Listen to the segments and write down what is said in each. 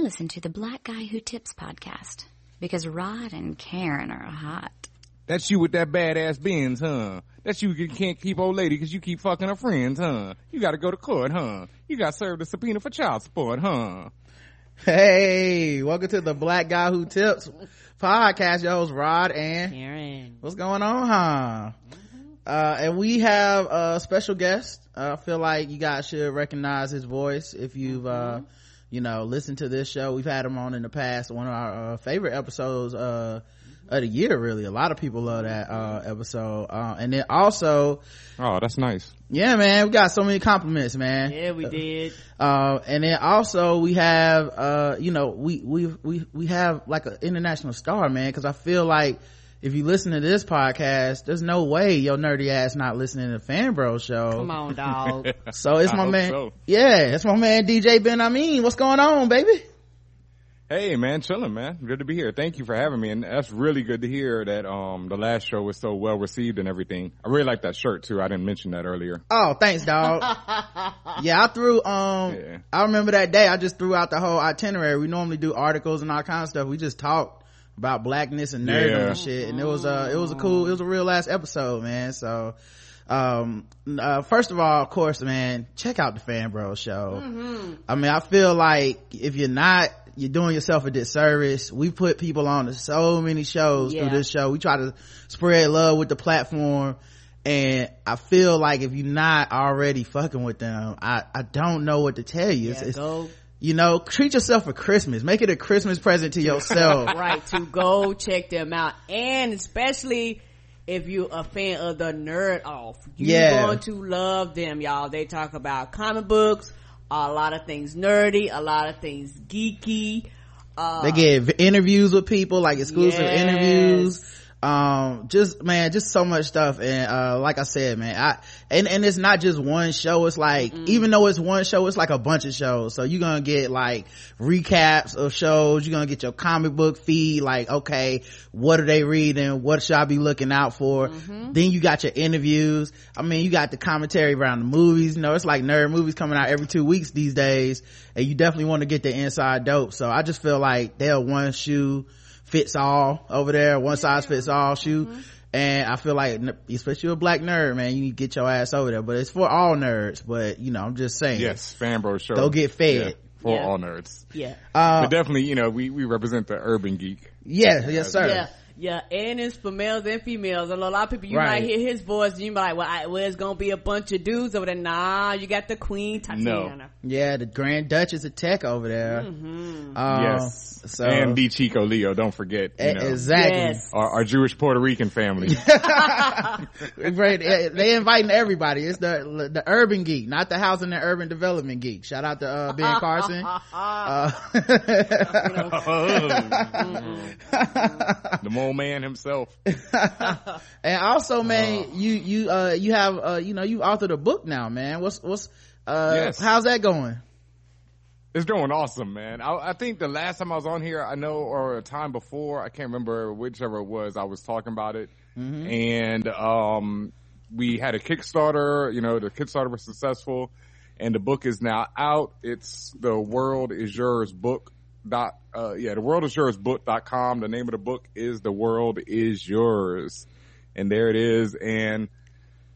I listen to the Black Guy Who Tips podcast because Rod and Karen are hot. That's you with that badass Benz, huh? That's you can't keep old lady because you keep fucking her friends, huh? You gotta go to court, huh? You got served a subpoena for child support, huh? Hey, welcome to the Black Guy Who Tips podcast. Yo, it's Rod and Karen. What's going on, huh? Uh, and we have a special guest. Uh, I feel like you guys should recognize his voice if you've, uh, you know, listen to this show. We've had him on in the past. One of our uh, favorite episodes, uh, of the year, really. A lot of people love that, uh, episode. Uh, and then also, Oh, that's nice. yeah, man, we got so many compliments, man. Yeah, we did. Uh, and then also we have, uh, you know, we, we, we, we have like an international star, man, cause I feel like if you listen to this podcast, there's no way your nerdy ass not listening to the Fan Bro show. Come on, dog. So it's I my hope man. so. Yeah, it's my man DJ Benhameen. What's going on, baby? Hey man, chilling man. Good to be here. Thank you for having me. And that's really good to hear that, um, the last show was so well received and everything. I really like that shirt too. I didn't mention that earlier. Oh, thanks, dog. yeah, I threw, um, Yeah. I remember that day I just threw out the whole itinerary. We normally do articles and all kind of stuff. We just talked about blackness and nerdom Yeah. and shit. And it was a, it was a cool, it was a real last episode, man. So, um, uh, first of all, of course, man, check out the Fan Bro show. I mean, I feel like if you're not, you're doing yourself a disservice. We put people on to so many shows Yeah. through this show. We try to spread love with the platform. And I feel like if you're not already fucking with them, I, I don't know what to tell you. It's, Yeah, it's, go you know, treat yourself for Christmas. Make it a Christmas present to yourself. right to go check them out, and especially if you're a fan of the Nerd Off, you're Yeah. going to love them, y'all. They talk about comic books, a lot of things nerdy, a lot of things geeky. Uh, they get v- interviews with people, like exclusive Yes. interviews. Um, just, man, just so much stuff. And, uh, like I said, man, I, and, and it's not just one show. It's like, even though it's one show, it's like a bunch of shows. So you're gonna get like recaps of shows. You're gonna get your comic book feed. Like, okay, what are they reading? What should I be looking out for? Then you got your interviews. I mean, you got the commentary around the movies. You know, it's like nerd movies coming out every two weeks these days. And you definitely want to get the inside dope. So I just feel like they're one shoe fits all over there, one size fits all shoe. And I feel like, especially a black nerd, man, you need to get your ass over there. But it's for all nerds. But, you know, I'm just saying. Yes, Fanbro show. Go get fed. Yeah, for Yeah. all nerds. yeah, Uh, but definitely, you know, we, we represent the urban geek. yeah, yes, sir. yeah. Yeah, and it's for males and females. And a lot of people, you Right. might hear his voice, and you might be like, well, I, well, it's gonna be a bunch of dudes over there. Nah, you got the queen Tatiana. Yeah, the Grand Duchess of Tech over there. Um, yes. So, and D Chico Leo, don't forget. You know, exactly. Yes. Our, our Jewish Puerto Rican family. Right, they they inviting everybody. It's the the urban geek, not the housing and urban development geek. Shout out to uh, Ben Carson. Uh, the man himself. and also, man, you you uh you have uh you know you authored a book now, man. What's what's uh Yes. how's that going? It's going awesome, man. I, I think the last time I was on here, I know, or a time before, I can't remember whichever it was, I was talking about it. And, um, we had a Kickstarter, you know, the Kickstarter was successful and the book is now out. It's the world is yours book dot, uh, yeah, the world is yours book dot com. The name of the book is the world is yours. And there it is. And,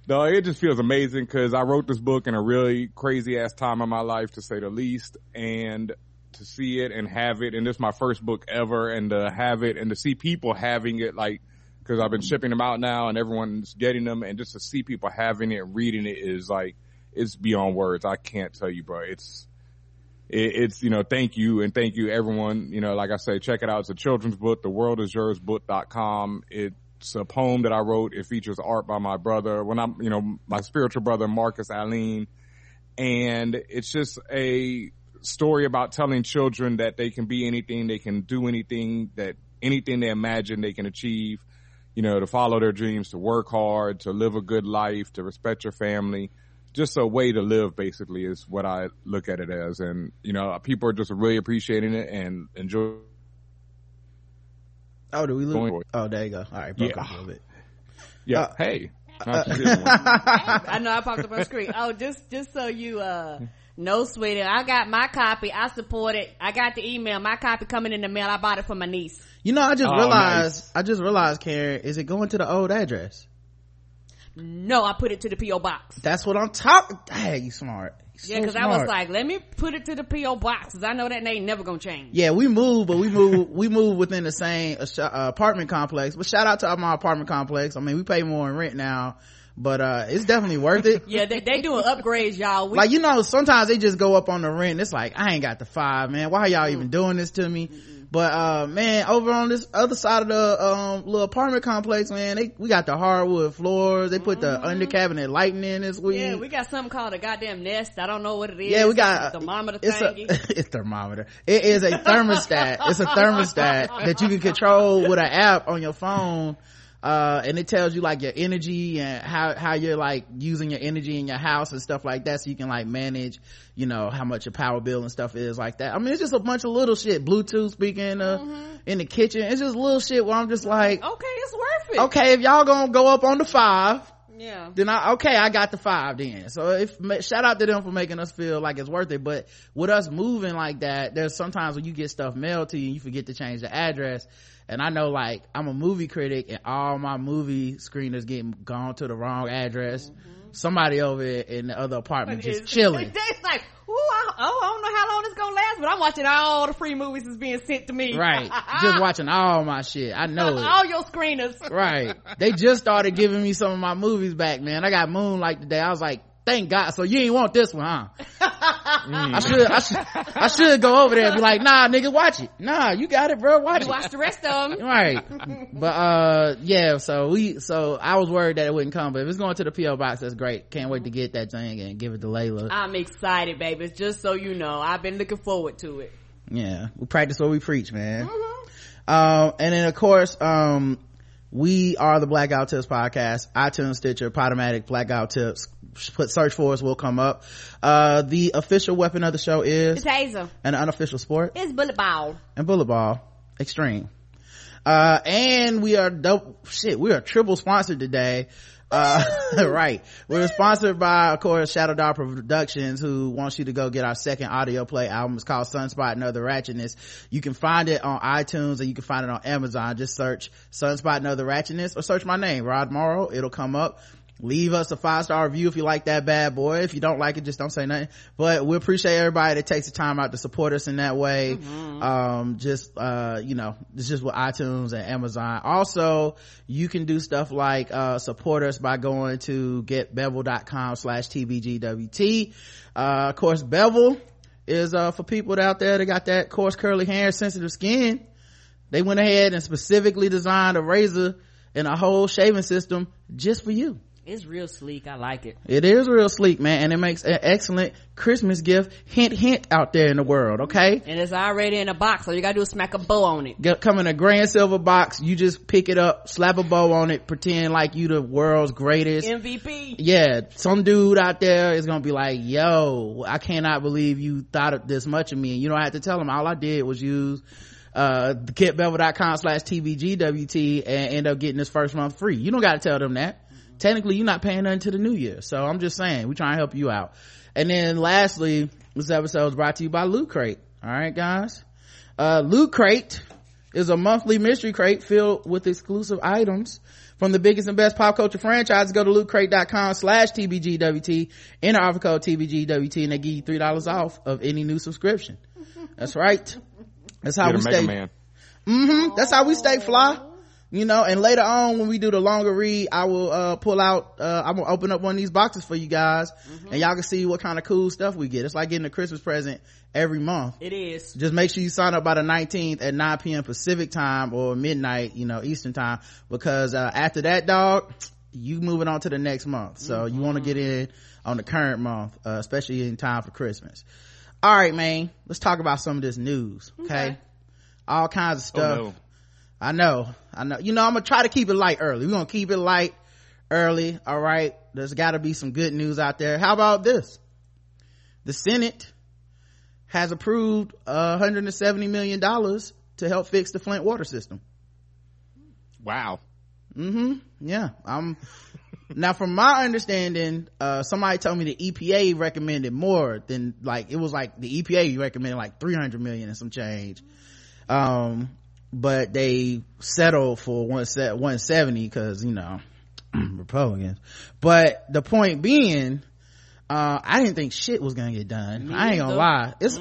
no, it just feels amazing because I wrote this book in a really crazy ass time of my life, to say the least, and to see it and have it, and this is my first book ever, and to have it and to see people having it, like, because I've been shipping them out now, and everyone's getting them, and just to see people having it, and reading it is like, it's beyond words. I can't tell you, bro. It's it, it's you know thank you and thank you everyone. You know like i say check it out. It's a children's book the world is yours book.com it's a poem that i wrote. It features art by my brother. When i'm you know my spiritual brother marcus aline. And it's just a story about telling children that they can be anything they can do anything that anything they imagine they can achieve. You know to follow their dreams to work hard to live a good life to respect your family just a way to live basically is what I look at it as. And, you know, people are just really appreciating it and enjoy. Oh, do we lose? Oh, there you go. All right, broke Yeah. up a little bit. Yeah. Uh, hey. Not you did one. I know I popped up on screen. Oh, just just so you uh No, sweetie. I got my copy. I support it. I got the email. My copy coming in the mail. I bought it for my niece. You know, I just Oh, realized, nice. I just realized, Karen, is it going to the old address? No, I put it to the P.O. box. That's what I'm talking. Hey, you smart. You Yeah, cause I was like, let me put it to the P.O. box. Cause I know that ain't never gonna change. yeah, we moved, but we moved, we moved within the same uh, apartment complex. But shout out to my apartment complex. I mean, we pay more in rent now, but, uh, it's definitely worth it. Yeah, they, they doing upgrades, y'all. We, like, you know, sometimes they just go up on the rent. It's like, I ain't got the five, man. Why are y'all even doing this to me? But, uh, man, over on this other side of the, um, little apartment complex, man, they, we got the hardwood floors. They put the under cabinet lighting in this week. yeah, we got something called a goddamn nest. I don't know what it is. Yeah, we got It's a thermometer it's a, it's thermometer. It is a thermostat. it's a thermostat that you can control with an app on your phone. Uh, and it tells you like your energy and how, how you're like using your energy in your house and stuff like that. So you can like manage, you know, how much your power bill and stuff is like that. I mean, it's just a bunch of little shit. Bluetooth speaking, uh, Mm-hmm. in the kitchen. It's just little shit where I'm just like, okay, it's worth it. okay, if y'all gonna go up on the five, Yeah. then I okay, I got the five then. So if shout out to them for making us feel like it's worth it. But with us moving like that, there's sometimes when you get stuff mailed to you, and you forget to change the address. And I know like I'm a movie critic, and all my movie screeners getting gone to the wrong address. Mm-hmm. Somebody over in the other apartment just It's- chilling. It's like, ooh, I, oh, I don't know how long it's gonna last, but I'm watching all the free movies that's being sent to me. Right, just watching all my shit. I know all your screeners. right they just started giving me some of my movies back man i got moonlight today i was like thank god. So you ain't want this one huh? I should i should i should go over there and be like nah nigga watch it. Nah you got it bro. Watch You it. watch the rest of them. right. But uh yeah so we so i was worried that it wouldn't come but if it's going to the po box that's great. Can't wait to get that thing and give it to layla. I'm excited, baby. Just so you know, I've been looking forward to it. yeah. We practice what we preach man. Um and then of course um we are the black guy who tips podcast itunes stitcher podomatic black guy who tips put search for us will come up. Uh the official weapon of the show is It's Hazel. an unofficial sport. It's bullet ball. and bullet ball. Extreme. Uh and we are dope. Shit we are triple sponsored today. Uh right. We're sponsored by of course shadow dog productions who wants you to go get our second audio play album. It's called sunspot and other ratchetness. You can find it on itunes and you can find it on amazon. Just search sunspot and other ratchetness or search my name rod morrow. It'll come up leave us a five star review if you like that bad boy. If you don't like it just don't say nothing. But we appreciate everybody that takes the time out to support us in that way. Um just uh you know it's just with itunes and amazon. Also you can do stuff like uh support us by going to getbevel.com slash tbgwt uh of course bevel is uh for people out there that got that coarse curly hair sensitive skin. They went ahead and specifically designed a razor and a whole shaving system just for you It's real sleek. I like it. it is real sleek, man, and it makes an excellent Christmas gift. Hint, hint out there in the world, okay? And it's already in a box. All you gotta do is smack a bow on it. Get, come in a gray and silver box. You just pick it up, slap a bow on it, pretend like you the world's greatest. MVP. yeah, some dude out there is gonna be like, yo, I cannot believe you thought of this much of me. And you don't have to tell him. All I did was use, uh, getbevel.com slash tbgwt and end up getting this first month free. You don't gotta tell them that. Technically, you're not paying nothing to the new year. So I'm just saying, we're trying to help you out. And then lastly, this episode is brought to you by Loot Crate. All right, guys. Uh, Loot Crate is a monthly mystery crate filled with exclusive items from the biggest and best pop culture franchises. Go to lootcrate.com slash TBGWT, enter offer code TBGWT, and they give you $3 off of any new subscription. That's right. That's how Get we stay. Man. hmm That's how we stay fly. You know, and later on when we do the longer read, I will, uh, pull out, uh, I'm gonna open up one of these boxes for you guys and y'all can see what kind of cool stuff we get. It's like getting a Christmas present every month It is. just make sure you sign up by the 19th at 9 p.m pacific time or midnight you know eastern time because uh, after that dog you moving on to the next month so you want to get in on the current month uh, especially in time for christmas all right man let's talk about some of this news okay, Okay. all kinds of Oh stuff no. I know, I know. You know, I'm gonna try to keep it light early. We're gonna keep it light early. All right. There's gotta be some good news out there. How about this? The Senate has approved uh, 170 million dollars to help fix the Flint water system. Wow. Mm-hmm. Yeah. I'm, now from my understanding uh somebody told me the epa recommended more than like it was like the epa recommended like 300 million and some change um but they settled for one set 170 because you know republicans. But the point being uh i didn't think shit was gonna get done. Me i ain't gonna lie. It's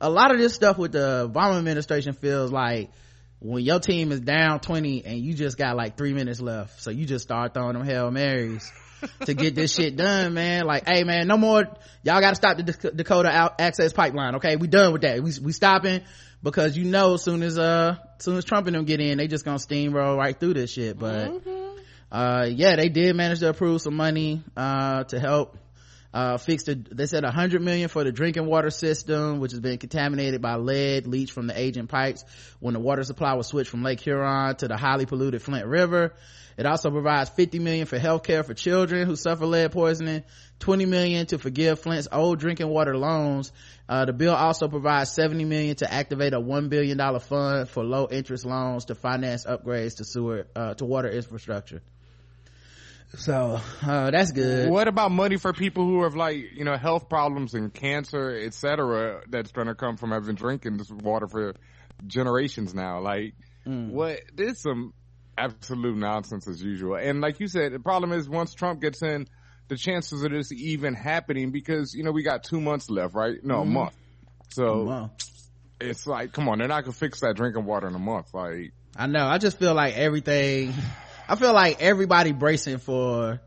a lot of this stuff with the obama administration feels like when your team is down 20 and you just got like three minutes left so you just start throwing them hail marys to get this shit done man. Like hey man no more y'all gotta stop the Dak- dakota access pipeline okay? We done with that. We, we stopping because you know as soon as uh as soon as trump and them get in they just gonna steamroll right through this shit. But uh yeah they did manage to approve some money uh to help uh fix the they said a hundred million for the drinking water system which has been contaminated by lead leached from the aging pipes when the water supply was switched from lake huron to the highly polluted flint river. It also provides 50 million for health care for children who suffer lead poisoning 20 million to forgive flint's old drinking water loans. Uh, the bill also provides 70 million to activate a 1 billion dollar fund for low interest loans to finance upgrades to sewer uh, to water infrastructure so uh, that's good What about money for people who have like you know health problems and cancer, etc. That's going to come from having drinking this water for generations now? Like, what? There's some absolute nonsense as usual. And like you said, the problem is once Trump gets in, the chances of this even happening because you know we got two months left, right? No, a month. So Wow. it's like, come on, they're not gonna fix that drinking water in a month. Like, I know. I just feel like everything. I feel like everybody bracing for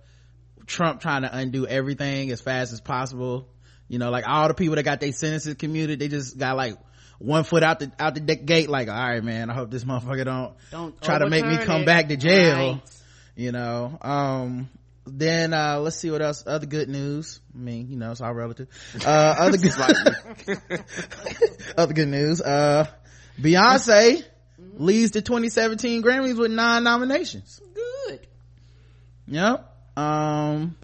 Trump trying to undo everything as fast as possible. You know, like all the people that got their sentences commuted, they just got like one foot out the out the gate. Like, all right, man. I hope this motherfucker don't Don't try to make me come it. back to jail. Right. You know. Um. Then uh let's see what else. Other good news. I mean, you know, it's all relative. Uh, other good, other good news. Uh, Beyonce leads the 2017 Grammys with nine nominations. Yep. Um,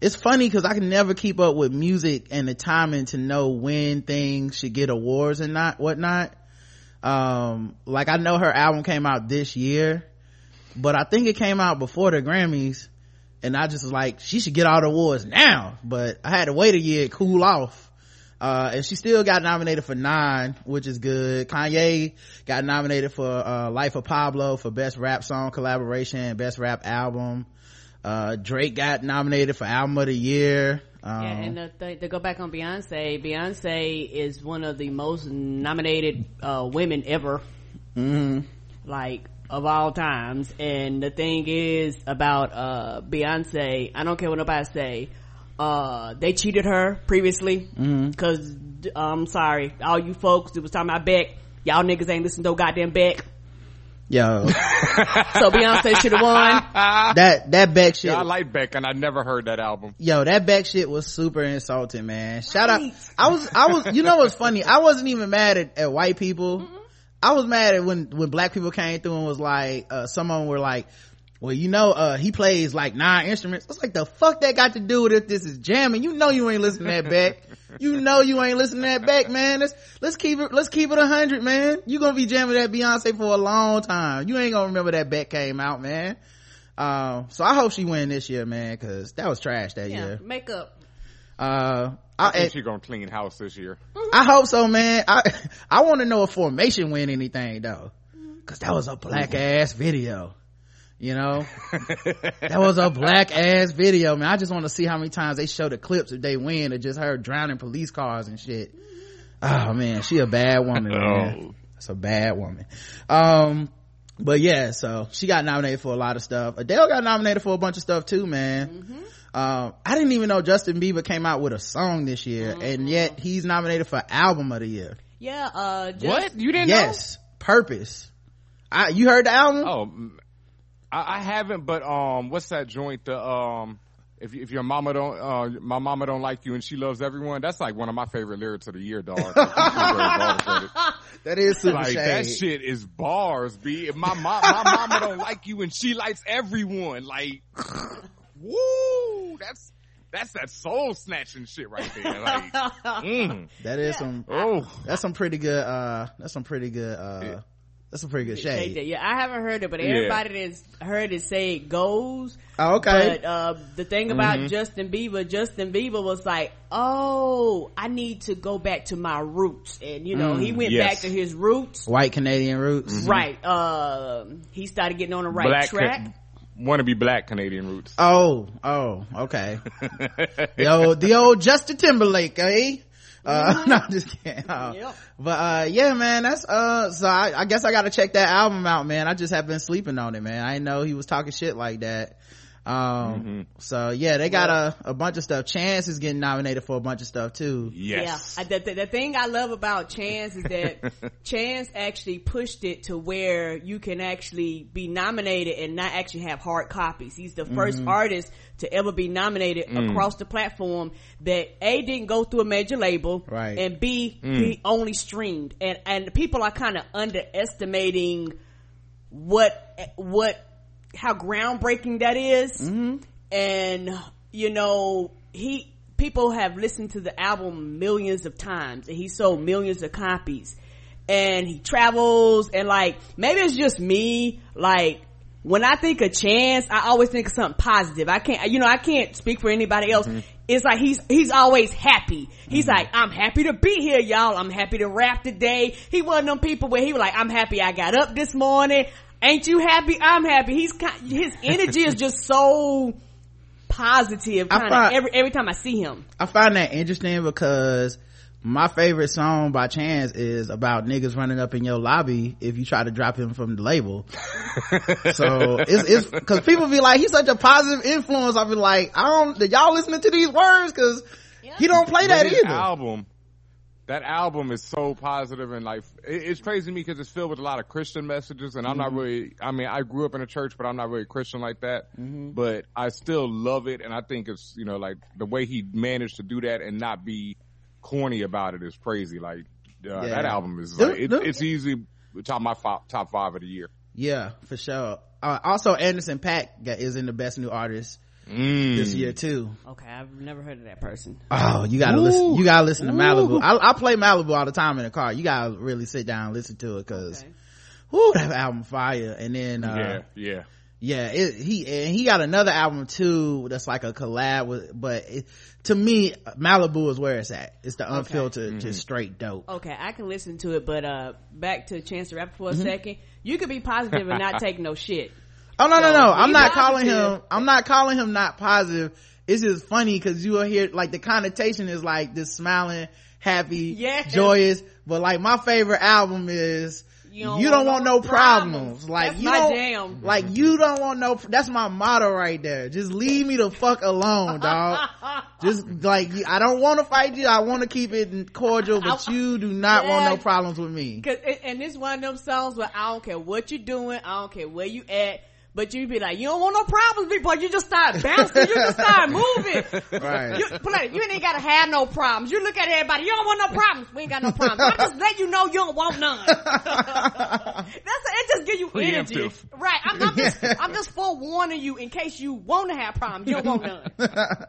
it's funny because I can never keep up with music and the timing to know when things should get awards and not whatnot. Um, like I know her album came out this year, but I think it came out before the Grammys, and I just was like, she should get all the awards now. But I had to wait a year, cool off. Uh, and she still got nominated for nine, which is good. Kanye got nominated for, uh, Life of Pablo for best rap song collaboration best rap album. Uh, Drake got nominated for album of the year. Um, Yeah, and the, th- to go back on Beyonce, Beyonce is one of the most nominated uh, women ever, mhm. like of all times. And the thing is about uh, Beyonce, I don't care what nobody say. Uh, they cheated her previously because I'm sorry, all you folks that was talking about Beck, y'all niggas ain't listen to no goddamn Beck. Yo, So Beyonce should have won. that, that Beck shit. yeah, I like Beck, and I never heard that album. Yo, that Beck shit was super insulting, man. Shout out. I was, I was, you know what's funny? I wasn't even mad at, at white people. I was mad at when, when black people came through and was like, uh, some of them were like, well, you know, uh, he plays like nine instruments. It's like the fuck that got to do with if this is jamming. You know you ain't listening that back You know you ain't listening that back man. Let's, let's keep it, let's keep it a hundred, man. You gonna be jamming that Beyonce for a long time. You ain't gonna remember that back came out, man. Um, so I hope she win this year, man, cause that was trash that Yeah, year. makeup. Uh, I I, think she's gonna clean house this year. I hope so, man. I, I want to know if Formation win anything though. Cause that was a black ass video. You know? that was a black ass video, man. I just want to see how many times they show the clips if they win or just her drowning police cars and shit. Oh man, she a bad woman, man. Oh. That's a bad woman. Um, but yeah, so she got nominated for a lot of stuff. Adele got nominated for a bunch of stuff too, man. Um, I didn't even know Justin Bieber came out with a song this year, and yet he's nominated for album of the year. Yeah, uh, just, What you didn't Yes, Purpose. I, you heard the album? know? Oh, mm, I, I haven't. But um, what's that joint? The um, if if your mama don't, uh, my mama don't like you and she loves everyone. That's like one of my favorite lyrics of the year, dog. Like, you should wear bars with it. that is super Like shade. that shit is bars, b. If my mom, my mama don't like you and she likes everyone, like, woo, that's that's that soul snatching shit right there. Like, mm, That is some. oh, That's some pretty good. Uh, that's some pretty good. Uh, That's a pretty good shade. Yeah, I haven't heard it, but everybody that's heard it say it goes. Oh, okay. But uh, the thing about Mm-hmm. Justin Bieber, Justin Bieber was like, "Oh, I need to go back to my roots," and you know, he went Mm, yes. back to his roots. White Canadian roots. Right. Uh, he started getting on the right black track. want to be black Canadian roots. Oh, oh, okay. the old, the old Justin Timberlake, eh? Uh, no, I'm just kidding. Uh, Yep. But, uh, yeah, man, that's, uh, so I, I guess I gotta check that album out, man. I just have been sleeping on it, man. I didn't know he was talking shit like that. Um, so yeah, they got a, a bunch of stuff. Chance is getting nominated for a bunch of stuff too. Yes. Yeah, I, the, the, the thing I love about Chance is that Chance actually pushed it to where you can actually be nominated and not actually have hard copies. He's the 1st Mm-hmm. artist to ever be nominated Mm. across the platform that A didn't go through a major label, Right. and B he only streamed. And and people are kind of underestimating what what how groundbreaking that is. Mm-hmm. and you know he people have listened to the album millions of times and he sold millions of copies and he travels and like maybe it's just me like when I think of Chance, I always think of something positive. I can't, you know, I can't speak for anybody else. It's like he's, he's always happy. He's like, I'm happy to be here, y'all. I'm happy to rap today. He one of them people where he was like, I'm happy I got up this morning. Ain't you happy? I'm happy. He's kind, his energy is just so positive kind of find- every, every time I see him. I find that interesting because my favorite song by Chance is about niggas running up in your lobby if you try to drop him from the label. so it's, it's, cause people be like, he's such a positive influence. I'll be like, I don't, did y'all listening to these words? Cause he don't play that But his either. album that album is so positive and like it, it's crazy to me because it's filled with a lot of christian messages and i'm not really i mean i grew up in a church but i'm not really christian like that. But i still love it and i think it's you know like the way he managed to do that and not be corny about it is crazy. Like uh, Yeah. that album is like it, it's easy top my five, top five of the year. Yeah, for sure. Uh, also Anderson Paak is in the best new artist Mm. this year too. Okay, I've never heard of that person. Oh, you gotta listen. You gotta listen to Malibu. I, I play Malibu all the time in the car. You gotta really sit down and listen to it because, Okay. whoo, that album fire. And then, uh, yeah yeah yeah, it, he and he got another album too that's like a collab with. But it, to me, Malibu is where it's at. It's the unfiltered, just straight dope. Okay, I can listen to it, but uh, back to Chance the Rapper for a Mm-hmm. second. You could be positive and not take no shit. Oh no, no, So, no! I'm be not calling him. I'm not calling him not positive. It's just funny because you will hear like the connotation is like this smiling, happy, Yes. joyous. But like my favorite album is you don't, want no problems. Like That's you don't, jam. like you don't want no. That's my motto right there. Just leave me the fuck alone, dog. Just like I don't want to fight you. I want to keep it cordial, but you do not want no problems with me. And this one of them songs where I don't care what you're doing, I don't care where you at, but you be like, you don't want no problems, big boy. You just start bouncing, you just start moving. Right. You, play, you ain't gotta have no problems. You look at everybody, you don't want no problems. We ain't got no problems. I just let you know you don't want none. That's it. Just give you energy, Preemptive. right? I'm, I'm just, I'm just forewarning you in case you want to have problems. You don't want none.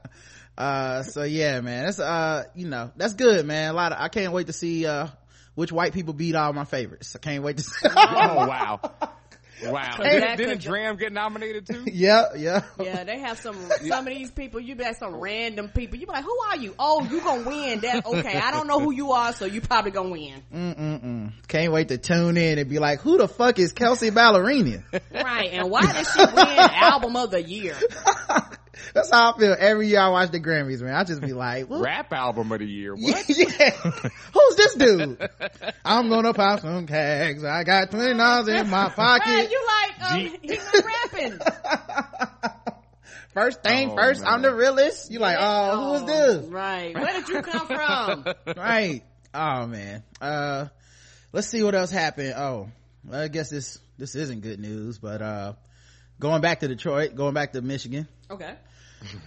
uh so yeah man that's uh you know that's good man a lot of i can't wait to see uh which white people beat all my favorites i can't wait to see oh wow wow Hey. didn't, didn't D.R.A.M. get nominated too yeah yeah Yeah, they have some some of these people. You be like some random people. You be like, who are you? Oh, you gonna win? That okay? I don't know who you are, so you probably gonna win, Mm-mm-mm. can't wait to tune in and be like who the fuck is Kelsea Ballerini right? And why did she win album of the year? That's how i feel every year i watch the grammys man i just be like what? rap album of the year what yeah who's this dude i'm gonna pop some cags i got 20 dollars in my Right? pocket You like um, Gee. he's not rapping. first thing Oh, first i'm the realest you like oh who is this Right? Where did you come from? right oh man uh let's see what else happened oh well, i guess this this isn't good news but uh going back to detroit going back to michigan Okay.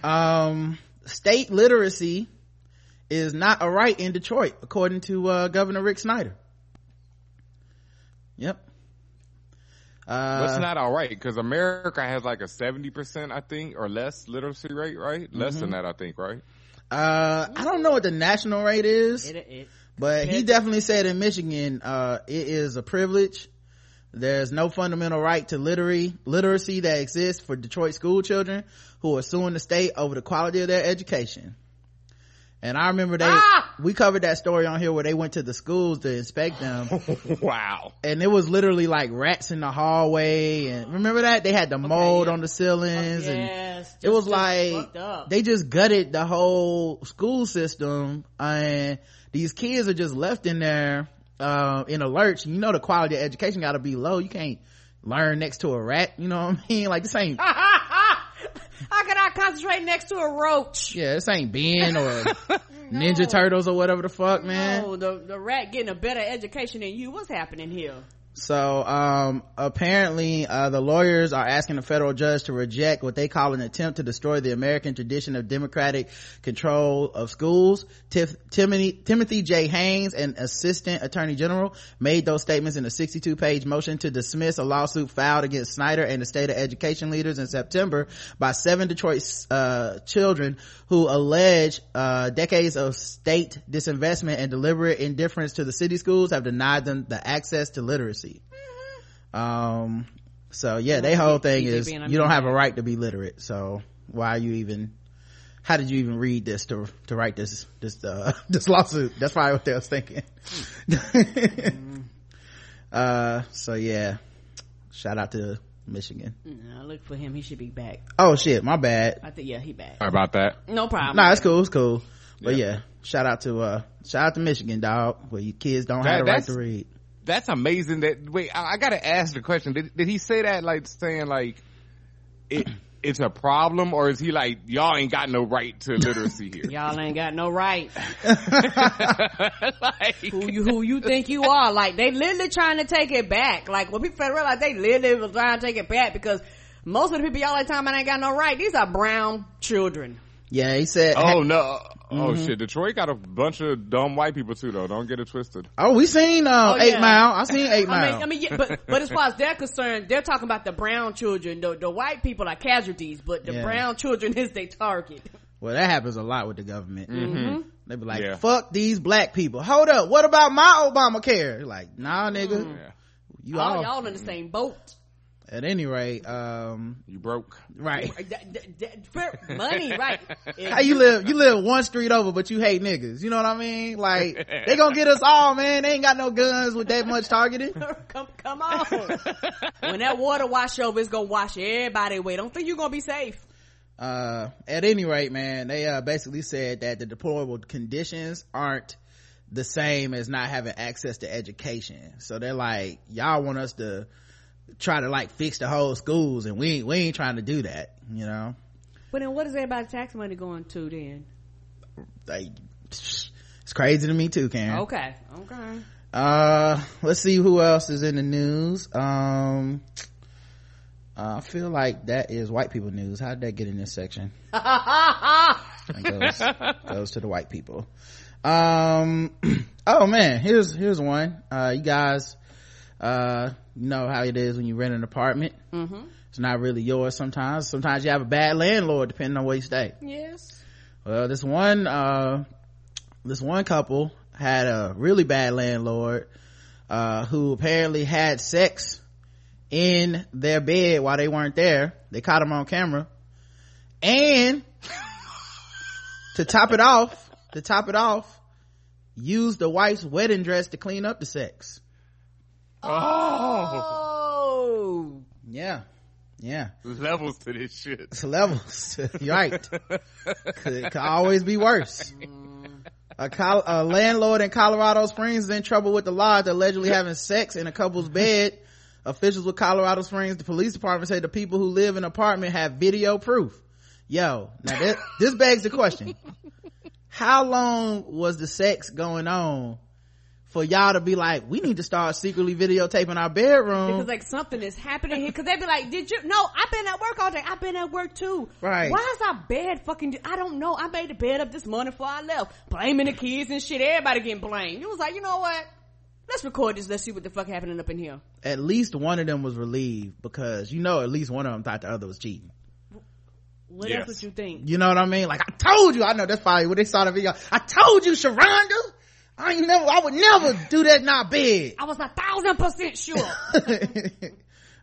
Um state literacy is not a right in detroit according to uh governor rick snyder yep uh That's not all right because America has like a seventy percent, I think, or less literacy rate, right? Less Mm-hmm. than that, I think, right? uh i don't know what the national rate is It, it, but he definitely said in michigan uh it is a privilege there's no fundamental right to literary literacy that exists for detroit school children who are suing the state over the quality of their education and I remember they, ah! we covered that story on here where they went to the schools to inspect them. wow. And it was literally like rats in the hallway. And remember that? They had the mold okay, yeah. on the ceilings. Oh, yes. And it was like, they just gutted the whole school system. And these kids are just left in there, uh, in a lurch. You know, the quality of education gotta be low. You can't learn next to a rat. You know what I mean? Like this ain't. How can I concentrate next to a roach? Yeah, this ain't Ben or no. Ninja Turtles or whatever the fuck, man. No, the, the rat getting a better education than you. What's happening here? So, um, apparently, uh, the lawyers are asking the federal judge to reject what they call an attempt to destroy the American tradition of democratic control of schools. Timothy, Timothy J. Haynes, an assistant attorney general, made those statements in a 62 page motion to dismiss a lawsuit filed against Snyder and the state of education leaders in September by seven Detroit, uh, children who allege, uh, decades of state disinvestment and deliberate indifference to the city schools have denied them the access to literacy um so yeah their whole thing is you don't have a right to be literate. So why are you even how did you even read this to to write this this uh this lawsuit? That's probably what they was thinking. Uh so yeah. Shout out to michigan. No, look for him. He should be back. Oh shit. My bad. I think yeah he back. Sorry about that. No problem. No nah, it's cool. It's cool. But yeah. yeah. Shout out to uh shout out to michigan dog where you kids don't that, have the right to read that's amazing that wait I, I, gotta ask the question. Did, did he say that like saying like it it's a problem or is he like y'all ain't got no right to literacy here? Y'all ain't got no right. Like, who you who you think you are. Like they literally trying to take it back. Like when people realize they literally was trying to take it back because most of the people y'all like talking about ain't got no right. These are brown children yeah he said oh no Oh mm-hmm. shit! Detroit got a bunch of dumb white people too, though. Don't get it twisted. Oh, we seen uh, oh, Eight yeah. Mile. I seen Eight Mile. I mean, I mean, yeah, but but as far as they're concerned, they're talking about the brown children. The, the white people are casualties, but the yeah. brown children is their target. Well, that happens a lot with the government. Mm-hmm. They be like, "Fuck these black people." Hold up, what about my Obamacare? Like, nah, nigga. Mm. You all, all y'all in the same boat at any rate um you broke. Right. Money right. How you live you live one street over but you hate niggas. You know what i mean? Like they gonna get us all man. They ain't got no guns with that much targeting come come on. When that water wash over it's gonna wash everybody away. Don't think you're gonna be safe. Uh at any rate man they uh basically said that the deplorable conditions aren't the same as not having access to education. So they're like y'all want us to try to like fix the whole schools and we ain't, we ain't trying to do that, you know? But then what is everybody's tax money going to then? Like, it's crazy to me too, Karen. Okay. Okay. Uh, let's see who else is in the news. Um, I feel like that is white people news. How did that get in this section? goes, goes to the white people. Um, oh man, here's, here's one. Uh, you guys, uh, you know how it is when you rent an apartment. Mm-hmm. it's not really yours sometimes. Sometimes you have a bad landlord depending on where you stay. Yes. Well this one uh this one couple had a really bad landlord uh who apparently had sex in their bed while they weren't there. They caught him on camera. And to top it off to top it off used the wife's wedding dress to clean up the sex Oh. Yeah. Yeah. Levels to this shit. It's levels. You're right. could, could always be worse. A, col- a, landlord in Colorado Springs is in trouble with the law allegedly having sex in a couple's bed. Officials with Colorado Springs, the police department say the people who live in the apartment have video proof. Yo, now this, this begs the question. How long was the sex going on for y'all to be like, we need to start secretly videotaping our bedroom. Because like something is happening here. Cause they'd be like, did you, no, I've been at work all day. I've been at work too. Right. Why is our bed fucking, I don't know. I made the bed up this morning before I left. Blaming the kids and shit. Everybody getting blamed. It was like, you know what? Let's record this. Let's see what the fuck happening up in here. At least one of them was relieved because you know at least one of them thought the other was cheating. What yes. that's what you think. You know what I mean? Like I told you. I know that's probably what they saw the video. I told you, Sharonda. I ain't never, I would never do that in our bed. I was a thousand percent sure.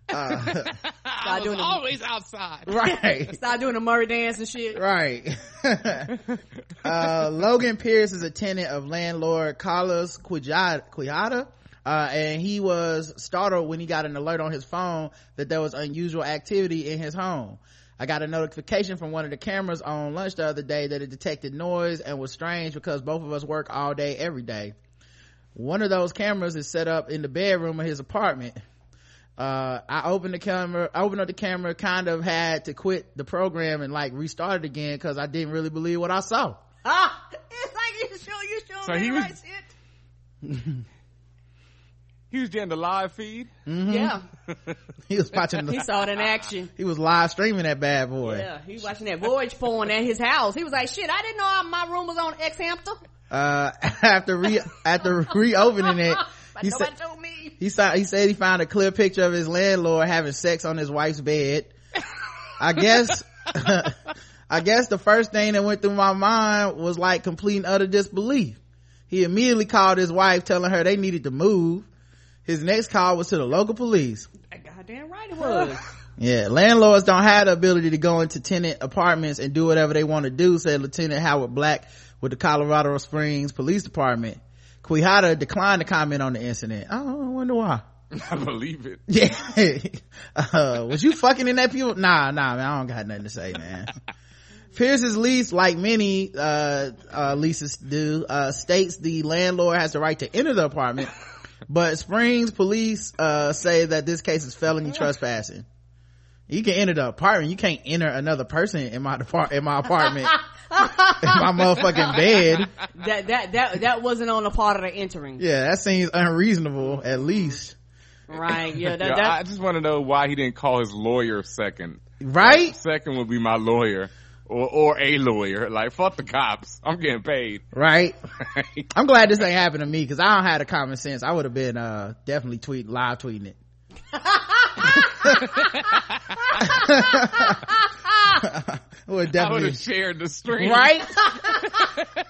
Uh, I was doing the- always outside. right. Start doing the Maury dance and shit. Right. uh, Logan Pierce is a tenant of landlord Carlos Quijada, Quijada uh, and he was startled when he got an alert on his phone that there was unusual activity in his home. I got a notification from one of the cameras on lunch the other day that it detected noise and was strange because both of us work all day every day. One of those cameras is set up in the bedroom of his apartment. Uh, I opened the camera, I opened up the camera, kind of had to quit the program and like restart it again because I didn't really believe what I saw. Ah, it's like you show you show So me he the was- right shit. He was getting the live feed. Yeah, He was watching he saw it in action. he was live streaming that bad boy. Yeah, he was watching that voyeur porn at his house. He was like, "Shit, I didn't know my room was on X Hamster, Uh, after re, after reopening it, he said, told me." he saw, he said he found a clear picture of his landlord having sex on his wife's bed. I guess, I guess the first thing that went through my mind was like complete and utter disbelief. He immediately called his wife telling her they needed to move. His next call was to the local police. Goddamn right it was. Yeah, landlords don't have the ability to go into tenant apartments and do whatever they want to do, said Lieutenant Howard Black with the Colorado Springs Police Department. Quijada declined to comment on the incident. I wonder why. I believe it. Yeah. uh, was you fucking in that pew? Nah, nah, man, I don't got nothing to say, man. Pierce's lease, like many, uh, uh, leases do, uh, states the landlord has the right to enter the apartment, but Springs police, uh, say that this case is felony trespassing. You can enter the apartment, you can't enter another person in my depart, in my apartment, in my motherfucking bed. that that that that wasn't on the part of the entering, Yeah, that seems unreasonable, at least. right? Yeah, that, Yeah, that I just want to know why he didn't call his lawyer second. Right? Second would be my lawyer or or a lawyer. Like fuck the cops. I'm getting paid. Right? I'm glad this ain't happened to me because I don't have the common sense. I would have been uh definitely tweet live tweeting it. I would I would definitely have shared the stream. right.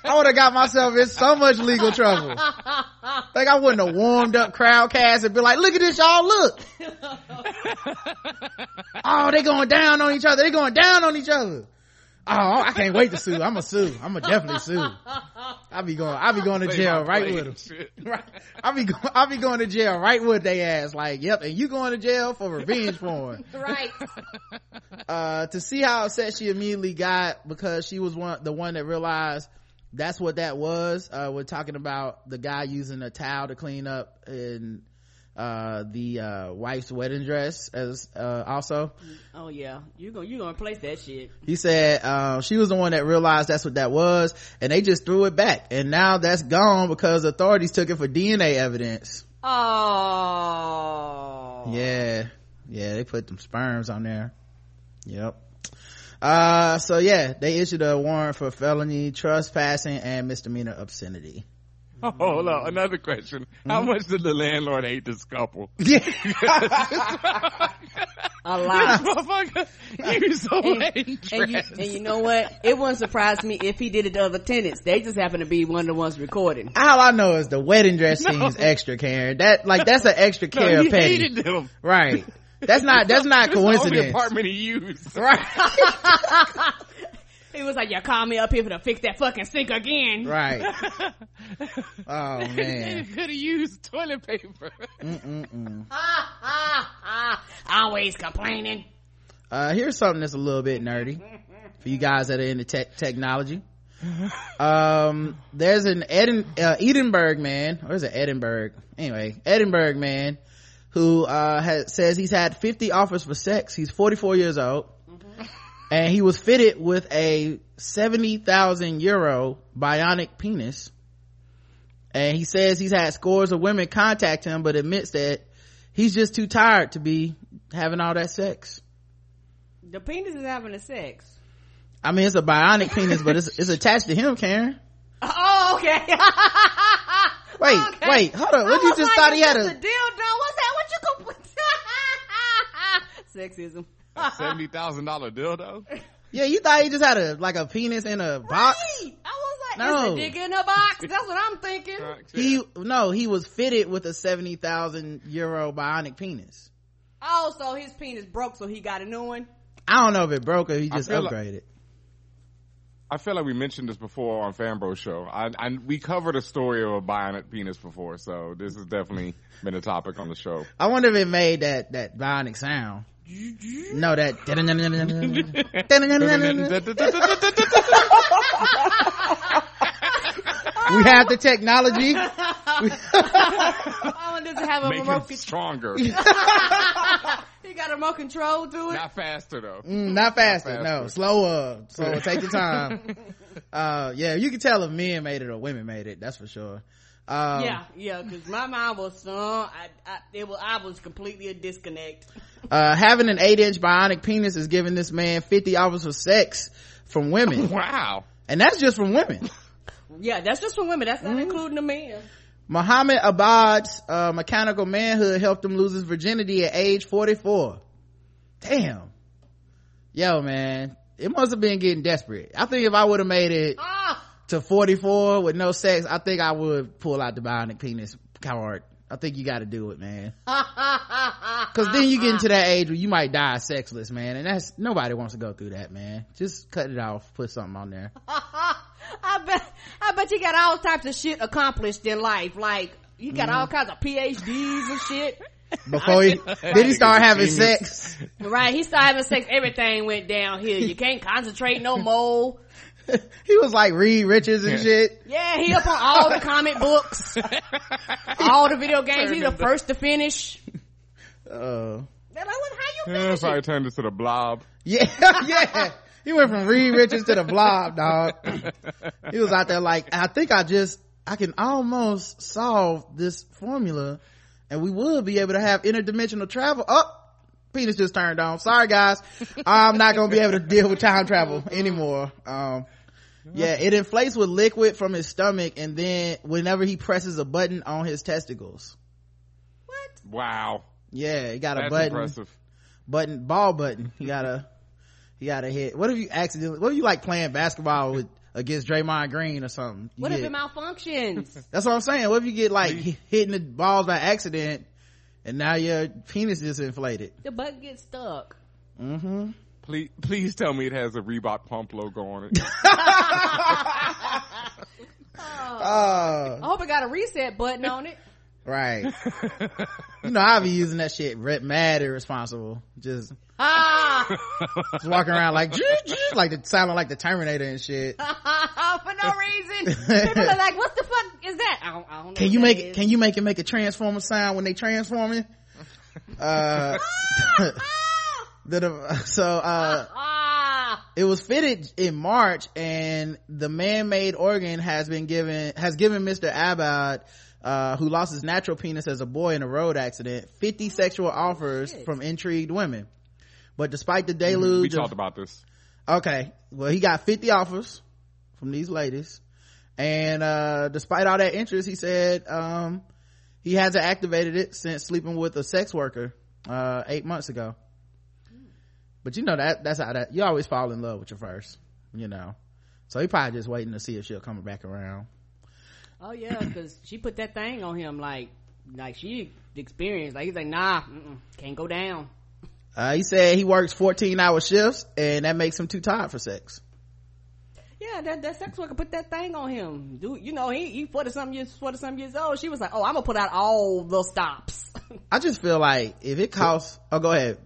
I would have got myself in so much legal trouble. Like I wouldn't have warmed up Crowdcast and be like, "Look at this, y'all! Look! oh, they going down on each other. They going down on each other. Oh, I can't wait to sue. I'm gonna sue. I'm gonna definitely sue. I'll be going. I'll be going to jail right with them. Right. I'll be go- I'll be going to jail right with they ass. Like, yep, and you going to jail for revenge porn. right. Uh, to see how upset she immediately got because she was one the one that realized that's what that was. Uh, we're talking about the guy using a towel to clean up in uh the uh wife's wedding dress as uh also Oh yeah, you gonna you gonna replace that shit. he said uh, she was the one that realized that's what that was and they just threw it back and now that's gone because authorities took it for dna evidence Oh Yeah. Yeah, they put them sperms on there. Yep. Uh, so yeah, they issued a warrant for felony trespassing and misdemeanor obscenity. Oh, hold on. Another question. How Mm-hmm. much did the landlord hate this couple? Yeah. a lot. Motherfucker, you so and, and you, and you know what? It wouldn't surprise me if he did it to other tenants. They just happen to be one of the ones recording. All I know is the wedding dress seems extra, Karen. That, like, that's an extra No, care he petty. hated them. Right. That's not, that's not This is the coincidence. apartment he used. Right. He was like, "You call me up here to fix that fucking sink again." Right. Oh man. could have used toilet paper. Always complaining. Uh, here's something that's a little bit nerdy for you guys that are into tech technology. Um, there's an Edin, uh, Edinburgh man, or is it Edinburgh? Anyway, Edinburgh man who, uh, has, says he's had 50 offers for sex. He's 44 years old. And he was fitted with a 70,000 euro bionic penis. And he says he's had scores of women contact him, but admits that he's just too tired to be having all that sex. The penis is having a sex. I mean, it's a bionic penis, but it's, it's attached to him, Karen. Oh, okay. Wait, Okay. wait, hold on. What you just like, thought he had just a, dildo? What's that? What you go? Sexism. Seventy thousand dollar dildo. yeah, you thought he just had a, like a penis in a box? Right. I was like, No. It's a dick in a box. That's what I'm thinking. He no, he was fitted with a seventy thousand euro bionic penis. Oh, so his penis broke, so he got a new one. I don't know if it broke or he just feel like- upgraded. I feel like we mentioned this before on Fanbro show. I, I we covered a story of a bionic penis before, so this has definitely been a topic on the show. I wonder if it made that that bionic sound. No, that. we have the technology. Oh, does it have a Make remote it control? stronger, He got a remote control to it. not faster though. Mm, not faster, faster. no, slower. So take your time. Uh, yeah, you can tell if men made it or women made it. That's for sure. Um, yeah, yeah, because my mind was, uh, I, I, it was, I was completely a disconnect. uh, having an eight inch bionic penis is giving this man 50 hours of sex from women. Wow. and that's just from women. Yeah, that's just from women. That's Mm-hmm. not including the men. Muhammad Abad's uh, mechanical manhood helped him lose his virginity at age 44. Damn. Yo, man. It must have been getting desperate. I think if I would have made it Ah, to 44 with no sex, I think I would pull out the bionic penis card. I think you got to do it, man. Cause then you get into that age where you might die sexless, man. And that's, nobody wants to go through that, man. Just cut it off. Put something on there. I bet, I bet you got all types of shit accomplished in life. Like, you got Mm-hmm. all kinds of PhDs and shit. Before he, then he start having sex. Right, he started having sex, everything went downhill. You can't concentrate no more. he was like Reed Richards and shit. Yeah, he up on all the comic books, all the video games. He's the first to finish. Uh, They're like, what, how you Yeah, finish so I it? turned into the blob. Yeah, yeah. He went from Reed Richards to the blob, dog. He was out there like, I think I just, I can almost solve this formula and we would be able to have interdimensional travel. Oh, penis just turned on. Sorry guys. I'm not going to be able to deal with time travel anymore. Um, yeah, it inflates with liquid from his stomach and then whenever he presses a button on his testicles. What? Wow. Yeah, he got a button. impressive. button ball button you got a you got a hit what if you accidentally what if you like playing basketball with against Draymond Green or something You What if get- it malfunctions? that's what I'm saying what if you get like hi- hitting the balls by accident and now your penis is inflated the butt gets stuck. mm-hmm Please, please tell me it has a Reebok pump logo on it. oh I hope it got a reset button on it. right you know I'll be using that shit re- mad irresponsible just Ah, just walking around like like the sounding like the Terminator and shit for no reason. People are like, what the fuck is that? I don't, I don't know. Can you make it? Can you make it make a transformer sound when they transforming? Uh, the, the- so uh, it was fitted in March, and the man-made organ has been given has given Mr. Abad. Uh, who lost his natural penis as a boy in a road accident 50 sexual offers from intrigued women but despite the we deluge of talked about this. okay well he got 50 offers from these ladies and uh despite all that interest he said um he hasn't activated it since sleeping with a sex worker uh eight months ago but you know that that's how that you always fall in love with your first you know so he probably just waiting to see if she'll come back around oh yeah, because she put that thing on him like, like she experienced. Like he's like, nah, can't go down. uh he said he works 14 hour shifts and that makes him too tired for sex Yeah, that, that sex worker put that thing on him. Dude, you know, he, he 40 something years, 40 something years old. She was like, oh, I'm gonna put out all the stops. i just feel like if it costs oh go ahead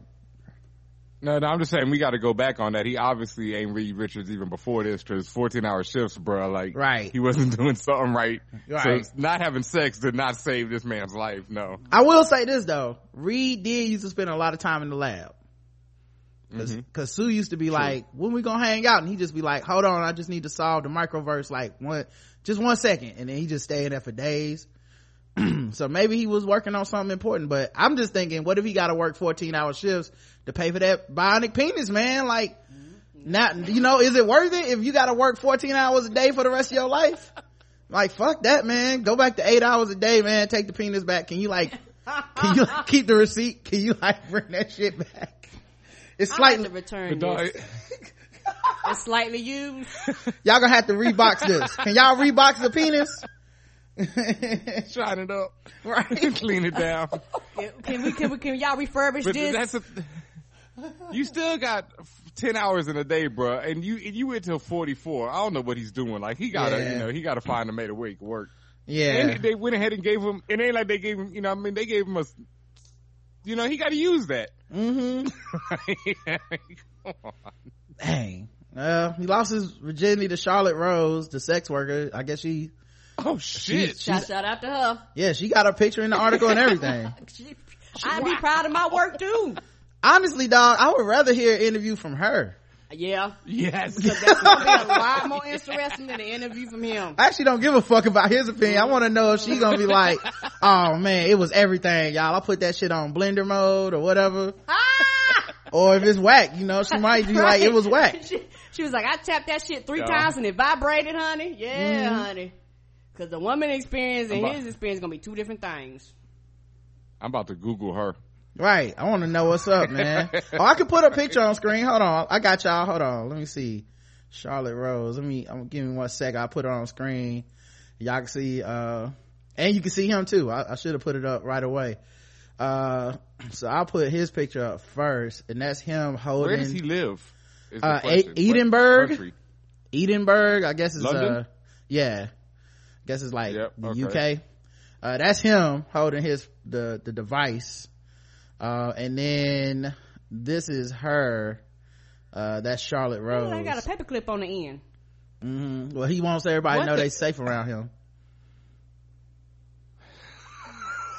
No, no, I'm just saying we got to go back on that. He obviously ain't Reed Richards even before this because 14 hour shifts, bro. Like, Right. He wasn't doing something right. Right. So not having sex did not save this man's life. No. I will say this though, Reed did used to spend a lot of time in the lab. Cause, mm-hmm. cause Sue used to be like, when we gonna hang out? And he just be like, hold on, I just need to solve the microverse like one, just one second. And then he just stayed there for days. so maybe he was working on something important, but I'm just thinking, what if he gotta work 14 hour shifts to pay for that bionic penis, man? Like, not, you know, is it worth it if you gotta work 14 hours a day for the rest of your life? Like, fuck that, man. Go back to eight hours a day, man. Take the penis back. Can you like, can you like, keep the receipt? Can you like bring that shit back? It's I like slightly, to return The dog. It's slightly used. y'all gonna have to rebox this can y'all rebox the penis Shine it up, right clean it down. Can we, can we, can y'all refurbish But this? that's a, you still got ten hours in a day, bro, and you and you went till forty four. I don't know what he's doing. Like he gotta, Yeah. you know, he gotta find a way to make work. yeah And they went ahead and gave him. It ain't like they gave him. You know, I mean, they gave him a. You know, he got to use that. mm-hmm Come on. dang uh he lost his virginity to charlotte rose the sex worker i guess she Oh shit! shout, shout out to her. yeah she got a picture in the article and everything She- I'd be proud of my work too. Honestly dog i would rather hear an interview from her Yeah. Yes. That's gonna be a lot more interesting than the interview from him. I actually don't give a fuck about his opinion. I want to know if she's gonna be like, "Oh man, it was everything, y'all. I put that shit on blender mode or whatever." Ah! Or if it's whack, you know, she might be like, "It was whack." She, she was like, I tapped that shit three Yeah. times and it vibrated, honey. Yeah, honey. Cause the woman experience and about- his experience gonna be two different things. I'm about to Google her. Right. I want to know what's up, man. oh, I can put a picture on screen. Hold on. I got y'all. Hold on. Let me see. Charlotte Rose. Let me, I'm give me one sec. I'll put it on screen. Y'all can see, uh, and you can see him too. I, I should have put it up right away. Uh, so I'll put his picture up first, and that's him holding. Where does he live? Uh. E- Edinburgh? Edinburgh, I guess it's London? uh yeah. guess it's like Yep, the okay. UK. Uh that's him holding his the the device. Uh and then this is her. Uh that's Charlotte Rose. I got a paperclip on the end. hmm Well he wants everybody to What know the- they safe around him.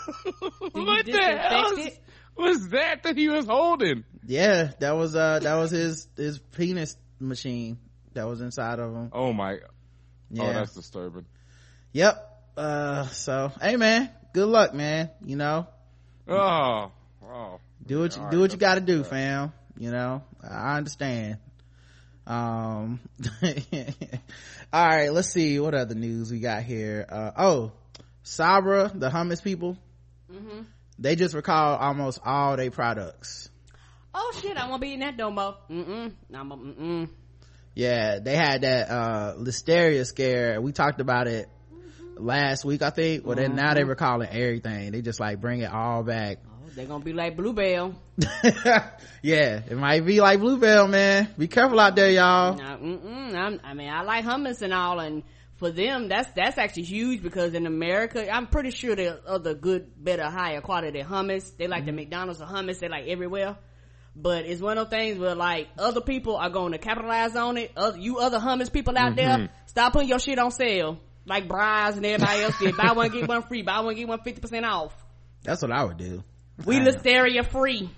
what the hell it? was that that he was holding? Yeah, that was uh that was his his penis machine that was inside of him. Oh my! Yeah. Oh, that's disturbing. Yep. Uh so hey man, good luck man, you know. Oh, oh. do what you do what you got to do fam. You know? I understand. Um all right let's see what other news we got here. Uh oh sabra the hummus people. Mm-hmm. they just recalled almost all their products. Oh shit, I won't be in that no more. Mm-mm. I'm mm-mm. yeah they had that uh listeria scare. We talked about it last week i think. Well then now they're recalling everything. They just like bring it all back they're gonna be like Bluebell. yeah it might be like bluebell man be careful out there y'all. I'm, I mean, I like hummus and all, and for them, that's that's actually huge because in America, I'm pretty sure there are other good, better, higher quality hummus. They like the mm-hmm. McDonald's of hummus. They like everywhere. But it's one of those things where like other people are going to capitalize on it. Other, you other hummus people out there, mm-hmm. stop putting your shit on sale. Like Bry's and everybody else did. Buy one, get one free. Buy one, get one 50% off. that's what i would do We I- Listeria free.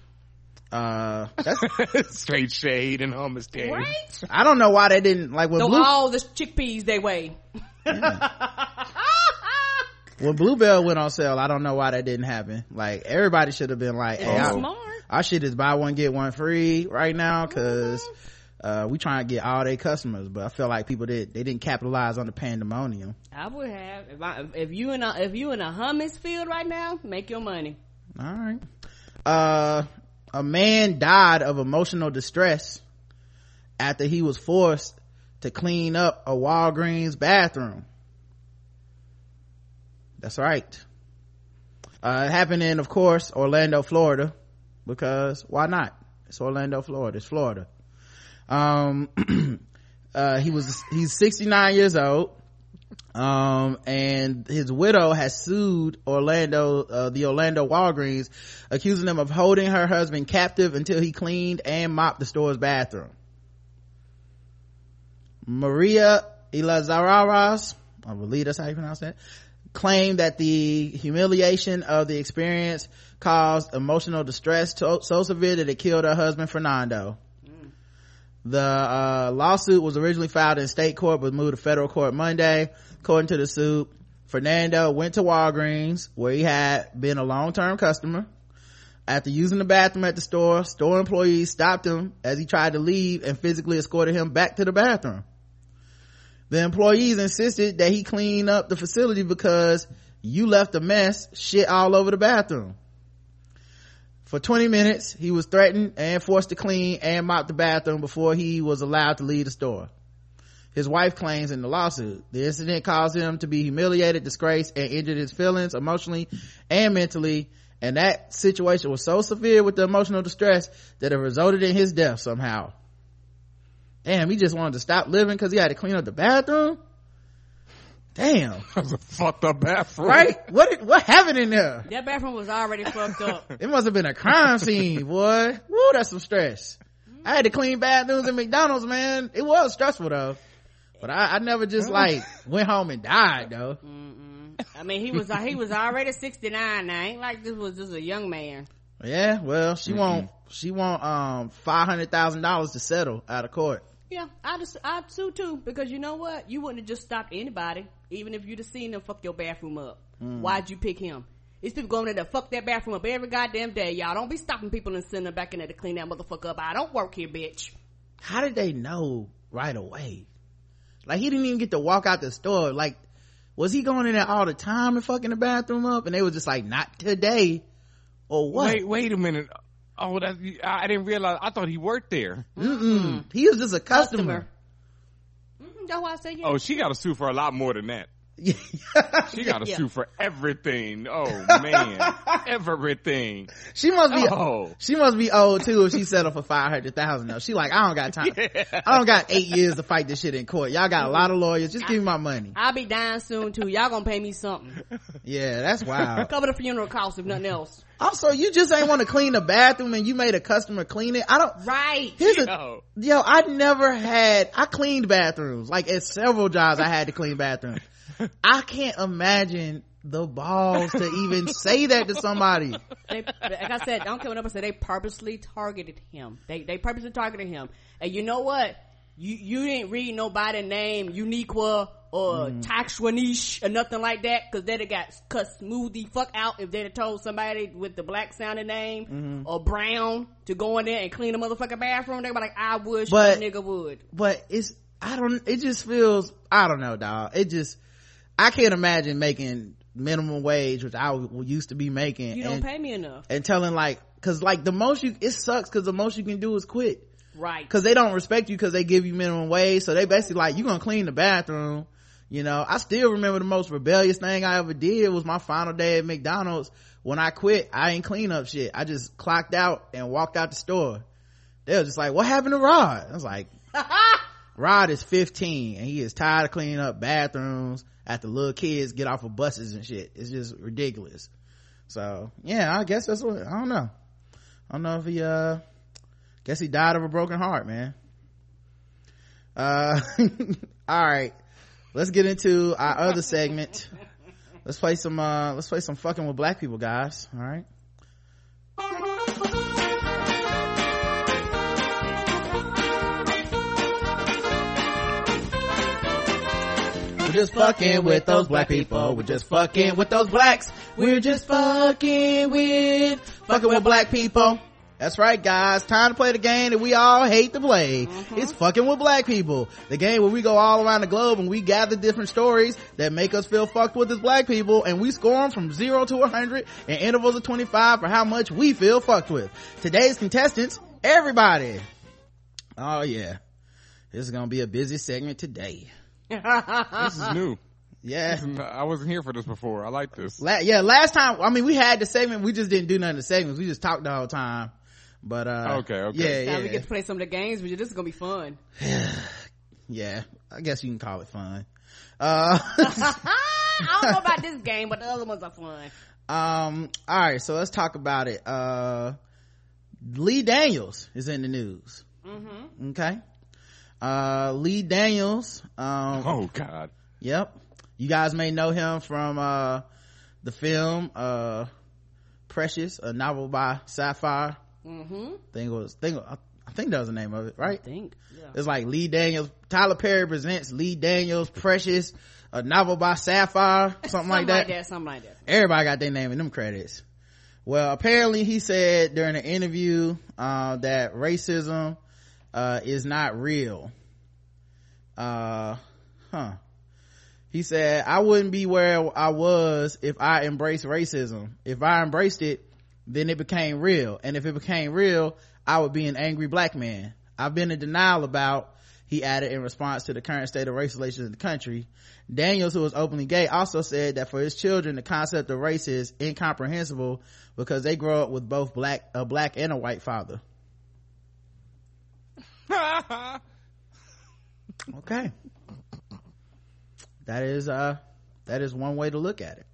uh that's Straight shade and hummus day. Right? I don't know why they didn't like when So Blue all the chickpeas they weigh. when Bluebell went on sale. I don't know why that didn't happen. Like everybody should have been like, "Hey, Oh. I- should just buy one get one free right now because uh, we trying to get all their customers." But I feel like people did they didn't capitalize on the pandemonium. I would have if I if you in a if you in a hummus field right now, make your money. All right. Uh, a man died of emotional distress after he was forced to clean up a Walgreens bathroom. That's right. Uh, it happened in, of course, Orlando, Florida, because why not? It's Orlando, Florida. It's Florida. Um, uh, he was, he's 69 years old. Um, and his widow has sued Orlando, uh, the Orlando Walgreens, accusing them of holding her husband captive until he cleaned and mopped the store's bathroom. Maria Ilazaravas, I believe that's how you pronounce that, claimed that the humiliation of the experience caused emotional distress to, so severe that it killed her husband Fernando. The uh, lawsuit was originally filed in state court but moved to federal court Monday. According to the suit, Fernando went to Walgreens where he had been a long-term customer. After using the bathroom at the store, store employees stopped him as he tried to leave and physically escorted him back to the bathroom. The employees insisted that he clean up the facility because you left a mess, shit all over the bathroom. For 20 minutes, he was threatened and forced to clean and mop the bathroom before he was allowed to leave the store. His wife claims in the lawsuit the incident caused him to be humiliated, disgraced, and injured his feelings emotionally and mentally. And that situation was so severe with the emotional distress that it resulted in his death somehow. Damn, he just wanted to stop living because he had to clean up the bathroom. Damn. That was a fucked up bathroom. Right? What did, what happened in there? That bathroom was already fucked up. It must have been a crime scene, boy. Woo, that's some stress. I had to clean bathrooms at McDonald's, man. It was stressful though. But I, I never just like went home and died though. I mean, he was he was already sixty nine. Now ain't like this was just a young man. Yeah, well, she won't, she want, um, $500,000 to settle out of court. Yeah, I just I sue too because you know what? You wouldn't have just stopped anybody, even if you'd have seen them fuck your bathroom up. Why'd you pick him? These people going in there to fuck that bathroom up every goddamn day. Y'all don't be stopping people and sending them back in there to clean that motherfucker up. I don't work here, bitch. How did they know right away? Like he didn't even get to walk out the store. Like, was he going in there all the time and fucking the bathroom up? And they was just like, not today. Or what? Wait, wait a minute. Oh, that I didn't realize. I thought he worked there. Mm-mm. He was just a customer. Mm, That's why I say yeah. Oh, she got to sue for a lot more than that. She got to Yeah. sue for everything. Oh man, everything. she must be, Oh. she must be old too if she settled for 500,000 though. She like, I don't got time. I don't got eight years to fight this shit in court. Y'all got a lot of lawyers. Just give me my money. I'll be dying soon too. Y'all gonna pay me something. Yeah, that's wild. Cover the funeral costs if nothing else. also, you just ain't want to clean the bathroom and you made a customer clean it. I don't, Right. here's a, Yo. yo, I never had, I cleaned bathrooms. Like at several jobs I had to clean bathrooms. I can't imagine the balls to even say that to somebody. They, like I said, I don't come up and say they purposely targeted him. They they purposely targeted him. And you know what? You you didn't read nobody name Uniqua or Mm. Taxwanish or nothing like that because they'd have got cut smooth the fuck out if they'd have told somebody with the black sounding name Mm-hmm. or Brown to go in there and clean the motherfucking bathroom. They'd be like, I wish But- a nigga would. But it's, I don't, it just feels, I don't know, dog. It just, I can't imagine making minimum wage, which I w- used to be making. You don't and, pay me enough. and telling like, cause like the most you, it sucks cause the most you can do is quit. Right. Cause they don't respect you cause they give you minimum wage. So they basically like, you gonna clean the bathroom. You know, I still remember the most rebellious thing I ever did was my final day at McDonald's. When I quit, I ain't clean up shit. I just clocked out and walked out the store. They was just like, what happened to Rod? I was like, Rod is 15 and he is tired of cleaning up bathrooms after little kids get off of buses and shit. It's just ridiculous. So yeah, I guess that's what, I don't know. I don't know if he, uh, guess he died of a broken heart, man. Uh, all right. Let's get into our other segment. Let's play some, uh, let's play some fucking with black people, guys. All right. Just fucking with those black people. We're just fucking with those blacks. We're just fucking with, fucking with black people. That's right, guys. Time to play the game that we all hate to play. Uh-huh. It's fucking with black people. The game where we go all around the globe and we gather different stories that make us feel fucked with as black people and we score them from zero to 100 in intervals of 25 for how much we feel fucked with. Today's contestants, everybody. Oh yeah. This is gonna be a busy segment today. This is new. Yeah. I wasn't here for this before. I like this. La- yeah, last time, I mean, we had the segment, we just didn't do none of the segments. We just talked the whole time. But, uh. Okay, okay. Yeah, Now we get to play some of the games with you. This is gonna be fun. Yeah. I guess you can call it fun. Uh, I don't know about this game, but the other ones are fun. um, alright, so let's talk about it. Uh, Lee Daniels is in the news. Mm-hmm. Okay. Uh, Lee Daniels, um, Oh God. Yep. You guys may know him from, uh, the film, uh, Precious, a novel by Sapphire. Mm-hmm. Think it was, think, I think that was the name of it, right? I think. Yeah. It's like Lee Daniels, Tyler Perry presents Lee Daniels, Precious, a novel by Sapphire, something, like that. Something like that. Everybody got their name in them credits. Well, apparently he said during an interview, uh, that racism, uh, is not real. Uh, huh. He said, I wouldn't be where I was if I embraced racism. If I embraced it, then it became real. And if it became real, I would be an angry black man. I've been in denial about, he added in response to the current state of race relations in the country. Daniels, who is openly gay, also said that for his children, the concept of race is incomprehensible because they grow up with both black, a black and a white father. okay. That is, uh, that is one way to look at it.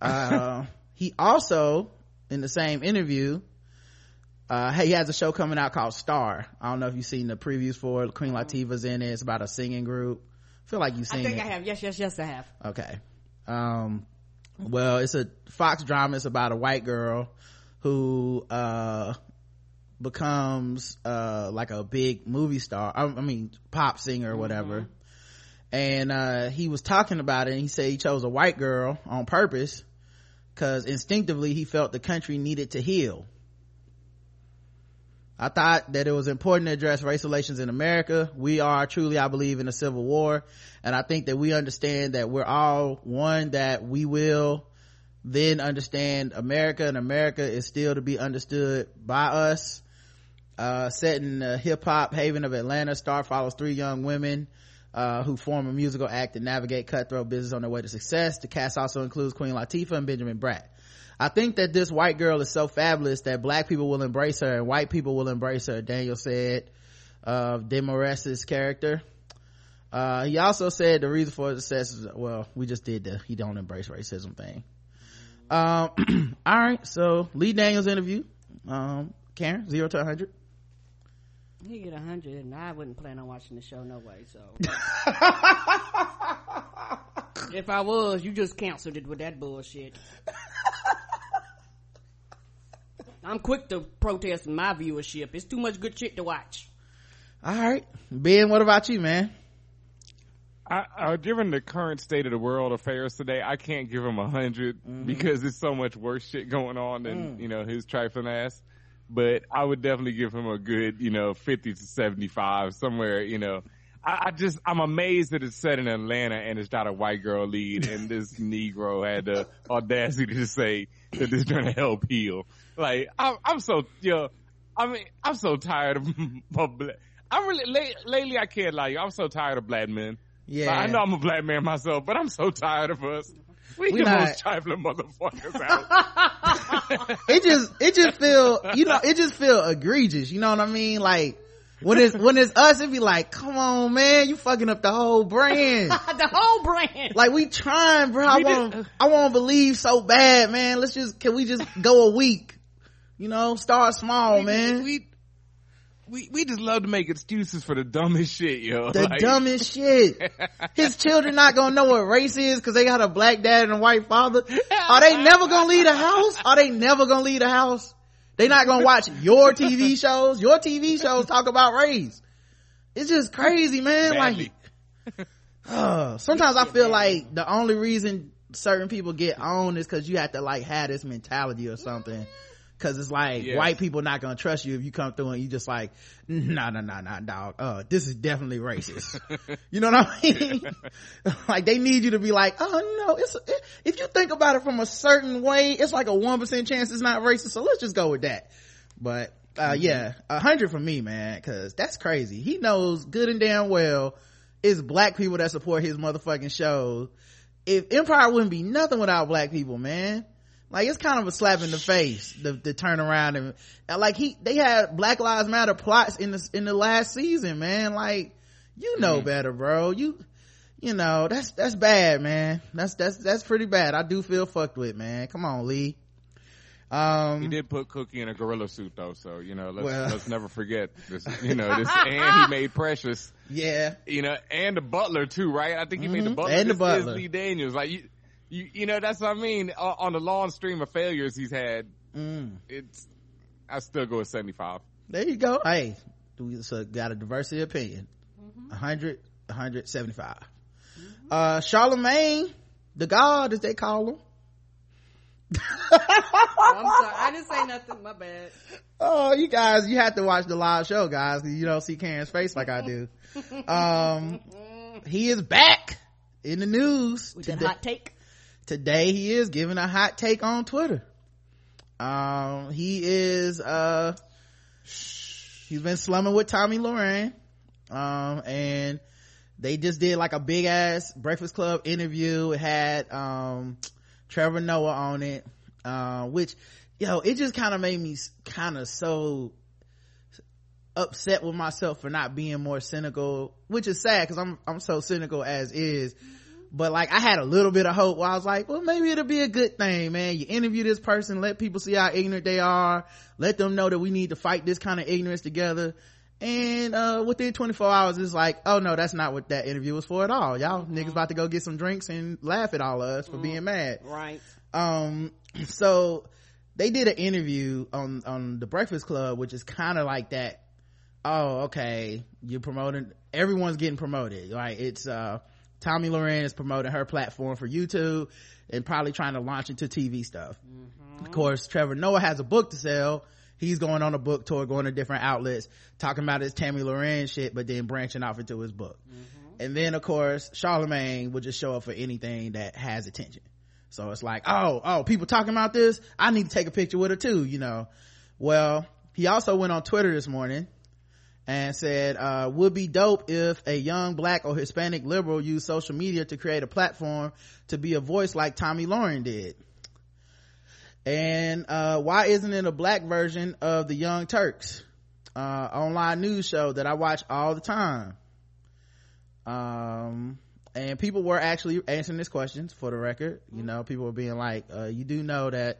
Uh, he also, in the same interview, uh, he has a show coming out called Star. I don't know if you've seen the previews for it. Queen Latifah's in it. It's about a singing group. I feel like you've seen it. I think it. I have. Yes, yes, yes, I have. Okay. Um, well, it's a Fox drama. It's about a white girl who, uh, becomes, uh, like a big movie star. I, I mean, pop singer or whatever. And, uh, he was talking about it and he said he chose a white girl on purpose because instinctively he felt the country needed to heal. I thought that it was important to address race relations in America. We are truly, I believe, in a civil war. And I think that we understand that we're all one, that we will then understand America and America is still to be understood by us. Uh, set in the hip hop haven of Atlanta, Star follows three young women, uh, who form a musical act and navigate cutthroat business on their way to success. The cast also includes Queen Latifah and Benjamin Bratt. I think that this white girl is so fabulous that black people will embrace her and white people will embrace her, Daniel said of Demorest's character. Uh, he also said the reason for his success is, well, we just did the he don't embrace racism thing. Um, all right, so Lee Daniels interview. Um, Karen, zero to 100. He get a hundred, and I wouldn't plan on watching the show no way. So, if I was, you just canceled it with that bullshit. I'm quick to protest my viewership. It's too much good shit to watch. All right. Ben, what about you, man? I, uh, given the current state of the world affairs today, I can't give him a 100 Mm-hmm. because there's so much worse shit going on than Mm. you know his trifling ass. But I would definitely give him a good you know 50 to 75 somewhere. You know, I, I just I'm amazed that it's set in Atlanta and it's not a white girl lead and this Negro had the audacity to say that this trying to help heal. Like I'm, I'm so yo, I mean I'm so tired of, of black. I'm really late, lately I can't lie. I'm so tired of black men. Yeah. I know I'm a black man myself, but I'm so tired of us. We, We the not- most trifling motherfuckers out. it just it just feel you know it just feel egregious you know what i mean? Like when it's when it's us it be like come on man you fucking up the whole brand. The whole brand. like we trying bro. I We did- want i want to believe so bad man. Let's just can we just go a week you know? Start small man. we, we we just love to make excuses for the dumbest shit, yo. the Like, dumbest shit. His children not gonna know what race is because they got a black dad and a white father. Are they never gonna leave the house? Are they never gonna leave the house? They not gonna watch your tv shows? Your tv shows talk about race. It's just crazy man. Badly. like uh, sometimes i feel like the only reason certain people get on is because you have to like have this mentality or something Cause it's like Yes. white people not gonna trust you if you come through and you just like, nah, nah, nah, nah, dog. Uh, this is definitely racist. you know what I mean? like they need you to be like, oh no, it's it, if you think about it from a certain way, it's like a one percent chance it's not racist. So let's just go with that. But uh, yeah, a hundred for me, man, cause that's crazy. He knows good and damn well it's black people that support his motherfucking show. If Empire wouldn't be nothing without black people, man. Like it's kind of a slap in the face the, the turn around and, like he they had Black Lives Matter plots in the in the last season, man. Like you know better, bro. You you know that's that's bad, man. That's that's that's pretty bad. I do feel fucked with, man. Come on, Lee. Um, He did put Cookie in a gorilla suit though, so you know let's Well. let's never forget this. You know this, and he made Precious. yeah, You know, and the Butler too, right? I think he made the Mhm. Butler. And the This Butler. is Lee Daniels. Like you, you, you know that's what I mean. On, on the long stream of failures he's had, mm. it's I still go with seventy five. there you go. Hey, we so got a diversity of opinion. A hundred, a hundred seventy-five. Uh, Charlemagne, the God, as they call him. Oh, I'm sorry. I didn't say nothing. My bad. Oh, you guys, you have to watch the live show, guys. you don't see Karen's face like I do. Um, he is back in the news. With that hot take. Today he is giving a hot take on Twitter. Um, he is, uh, he's been slumming with Tomi Lahren. Um, and they just did like a big ass Breakfast Club interview. It had, um, Trevor Noah on it, uh, which, yo, it just kind of made me kind of so upset with myself for not being more cynical, which is sad because I'm, I'm so cynical as is. But like I had a little bit of hope where I was like, well, maybe it'll be a good thing, man. You interview this person, let people see how ignorant they are, let them know that we need to fight this kind of ignorance together. And, uh, within 24 hours, it's like, oh no, that's not what that interview was for at all. Y'all mm-hmm. niggas about to go get some drinks and laugh at all of us for mm-hmm. being mad. Right. Um, so they did an interview on, on the Breakfast Club, which is kind of like that oh okay you're promoting everyone's getting promoted like it's uh tomi lahren is promoting her platform for youtube and probably trying to launch into tv stuff. Mm-hmm. of course trevor noah has a book to sell. He's going on a book tour going to different outlets talking about his tomi lahren shit but then branching off into his book. Mm-hmm. and then of course charlemagne will just show up for anything that has attention. So it's like oh oh people talking about this? I need to take a picture with her too you know. Well he also went on twitter this morning and said uh, would be dope if a young black or hispanic liberal used social media to create a platform to be a voice like Tomi Lahren did. And uh, why isn't it a black version of the young turks? Uh, online news show that i watch all the time. Um, and people were actually answering this questions for the record. You know people were being like uh, you do know that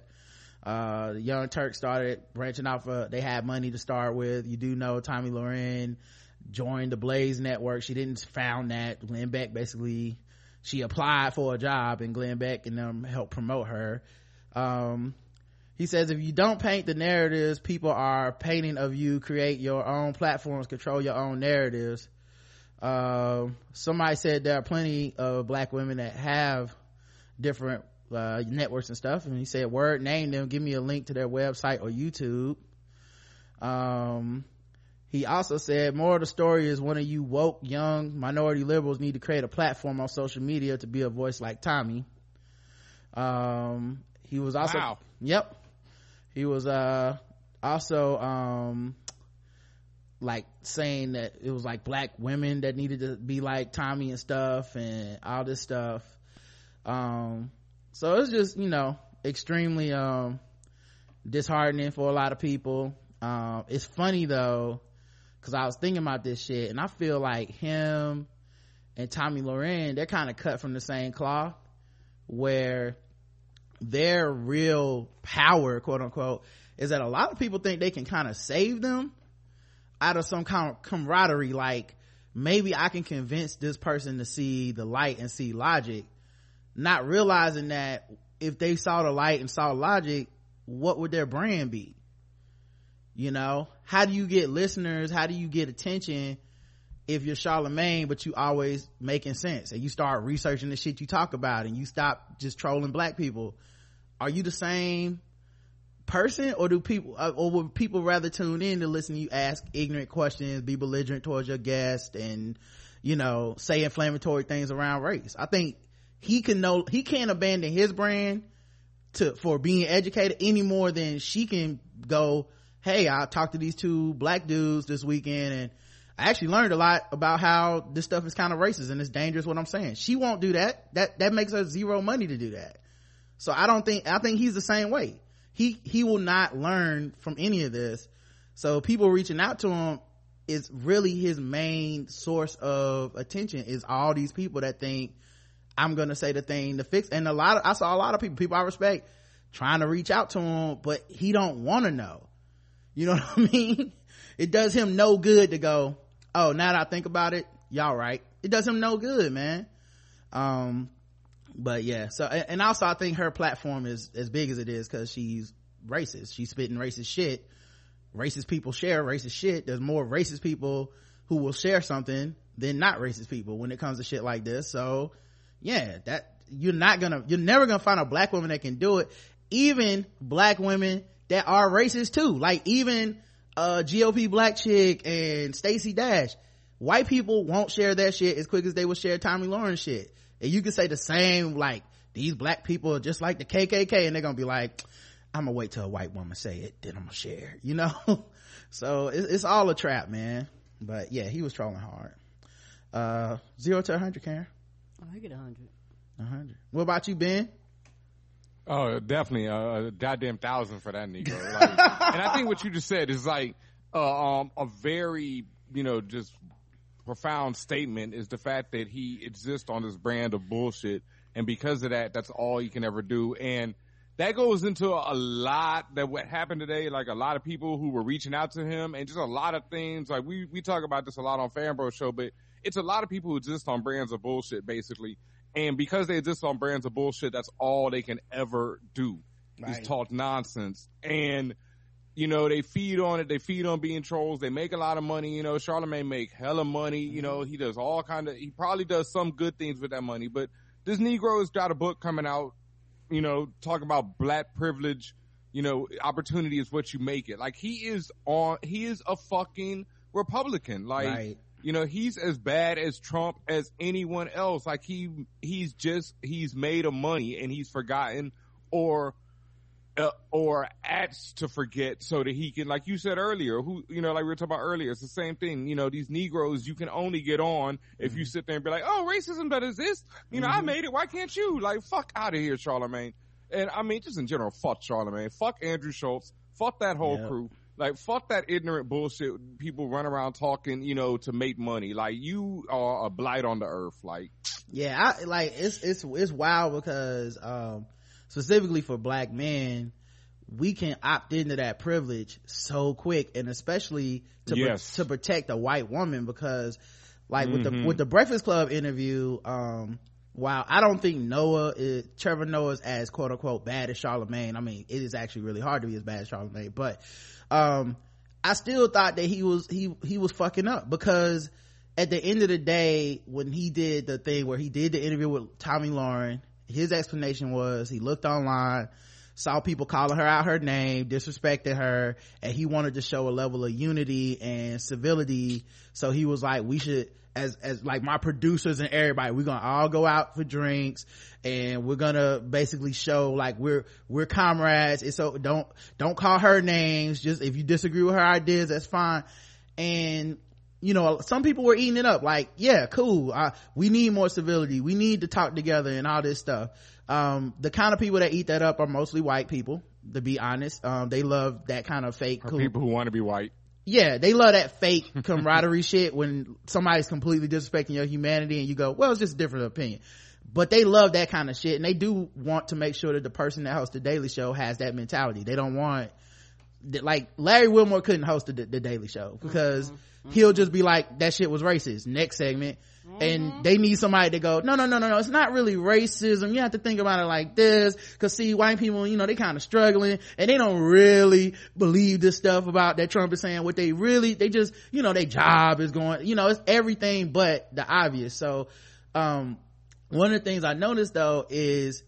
uh, young turk started branching off uh, they had money to start with. You do know Tomi Lahren joined the blaze network. She didn't found that. Glenn beck basically she applied for a job and glenn beck and them helped promote her. Um, he says if you don't paint the narratives people are painting of you. Create your own platforms. Control your own narratives. Uh, somebody said there are plenty of black women that have different uh, networks and stuff. And he said word name them give me a link to their website or youtube. Um, he also said more of the story is one of you woke young minority liberals need to create a platform on social media to be a voice like Tomi. Um, he was also wow. yep. He was uh also um like saying that it was like black women that needed to be like Tomi and stuff and all this stuff. Um so it's just you know extremely um disheartening for a lot of people. Um it's funny though because i was thinking about this shit and i feel like him and Tomi Lahren they're kind of cut from the same cloth where their real power quote unquote is that a lot of people think they can kind of save them out of some kind of camaraderie. Like maybe i can convince this person to see the light and see logic not realizing that if they saw the light and saw logic what would their brand be? You know how do you get listeners? How do you get attention if you're charlemagne but you always making sense and you start researching the shit you talk about and you stop just trolling black people? Are you the same person or do people uh, or would people rather tune in to listen to you ask ignorant questions be belligerent towards your guest and you know say inflammatory things around race? I think he can know he can't abandon his brand to for being educated any more than she can go hey i talked to these two black dudes this weekend and i actually learned a lot about how this stuff is kind of racist and it's dangerous what i'm saying. She won't do that. That that makes her zero money to do that. So i don't think i think he's the same way. He he will not learn from any of this. So people reaching out to him is really his main source of attention is all these people that think I'm gonna say the thing to fix. And a lot of, I saw a lot of people, people I respect, trying to reach out to him, but he don't want to know. You know what I mean? It does him no good to go, oh, now that I think about it, y'all right. It does him no good, man. Um, but yeah, so, and also I think her platform is as big as it is because she's racist. She's spitting racist shit. Racist people share racist shit. There's more racist people who will share something than not racist people when it comes to shit like this. So, yeah that you're not gonna you're never gonna find a black woman that can do it even black women that are racist too like even uh gop black chick and stacey dash white people won't share that shit as quick as they will share Tomi Lahren shit and you can say the same like these black people are just like the kkk and they're gonna be like I'm gonna wait till a white woman say it, then I'm gonna share, you know? so it's, it's all a trap, man. But yeah, he was trolling hard. Uh, zero to a hundred, Karen. Oh, I get a hundred. A hundred. What about you, Ben? Oh, definitely a, a goddamn thousand for that Negro. Like, and I think what you just said is like uh, um, a very, you know, just profound statement is the fact that he exists on this brand of bullshit, and because of that, that's all he can ever do. And that goes into a lot that what happened today. Like a lot of people who were reaching out to him, and just a lot of things. Like we we talk about this a lot on Fan Bros Show, but it's a lot of people who exist on brands of bullshit, basically. And because they exist on brands of bullshit, that's all they can ever do Right. is talk nonsense. And you know, they feed on it. They feed on being trolls. They make a lot of money. You know, Charlemagne make hella money. You know, mm-hmm. he does all kind of, he probably does some good things with that money, but this Negro's got a book coming out, you know, talking about black privilege, you know, opportunity is what you make it. Like he is on, he is a fucking Republican. Like, Right. You know, he's as bad as Trump as anyone else. Like he, he's just, he's made of money and he's forgotten or, uh, or acts to forget so that he can, like you said earlier, who, you know, like we were talking about earlier, it's the same thing. You know, these Negroes, you can only get on if you sit there and be like, oh, racism that exists. You know, I made it. Why can't you? Like, fuck out of here, Charlemagne. And I mean, just in general, fuck Charlemagne. Fuck Andrew Schulz. Fuck that whole Yep. crew. Like, fuck that ignorant bullshit people run around talking, you know, to make money. Like, you are a blight on the earth. Like, yeah i like it's it's it's wild because um specifically for black men we can opt into that privilege so quick and especially to pro- Yes. to protect a white woman because like with the Mhm. with the breakfast club interview um while i don't think noah is trevor noah's as quote unquote bad as charlemagne i mean it is actually really hard to be as bad as charlemagne but um i still thought that he was he he was fucking up because at the end of the day, when he did the thing where he did the interview with Tomi Lahren, his explanation was he looked online, saw people calling her out her name, disrespected her, and he wanted to show a level of unity and civility. So he was like, we should, as, as like my producers and everybody, we're gonna all go out for drinks and we're gonna basically show like we're, we're comrades. And so don't, don't call her names. Just if you disagree with her ideas, that's fine. And you know, some people were eating it up. Like, yeah, cool. Uh, we need more civility. We need to talk together and all this stuff. Um, the kind of people that eat that up are mostly white people, to be honest. Um, they love that kind of fake, cool. people who want to be white. Yeah, they love that fake camaraderie shit when somebody's completely disrespecting your humanity and you go, well, it's just a different opinion. But they love that kind of shit and they do want to make sure that the person that hosts the Daily Show has that mentality. They don't want, like Larry Wilmore couldn't host the, the Daily Show because mm-hmm. Mm-hmm. he'll just be like, that shit was racist. Next segment. And they need somebody to go, no, no, no, no, no, it's not really racism. You have to think about it like this. Cause see, white people, you know, they kind of struggling and they don't really believe this stuff about that Trump is saying. What they really, they just, you know, their job is going, you know, it's everything but the obvious. So, um, one of the things I noticed though is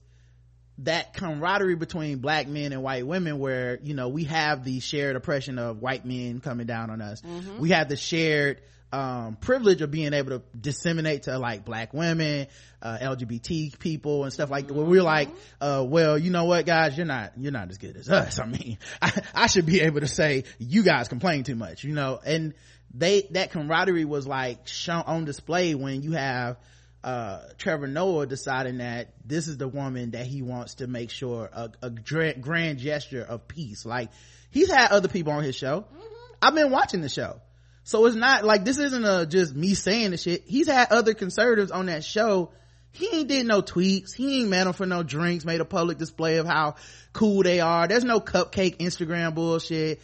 that camaraderie between black men and white women where you know we have the shared oppression of white men coming down on us we have the shared um, privilege of being able to disseminate to like black women uh, lgbt people and stuff like that where we're like uh, well you know what guys you're not you're not as good as us i mean I, I should be able to say you guys complain too much you know and they that camaraderie was like shown on display when you have uh, Trevor Noah deciding that this is the woman that he wants to make sure a, a gra- grand gesture of peace. Like he's had other people on his show. I've been watching the show. So it's not like this isn't a just me saying the shit. He's had other conservatives on that show. He ain't did no tweets. He ain't met them for no drinks, made a public display of how cool they are. There's no cupcake Instagram bullshit.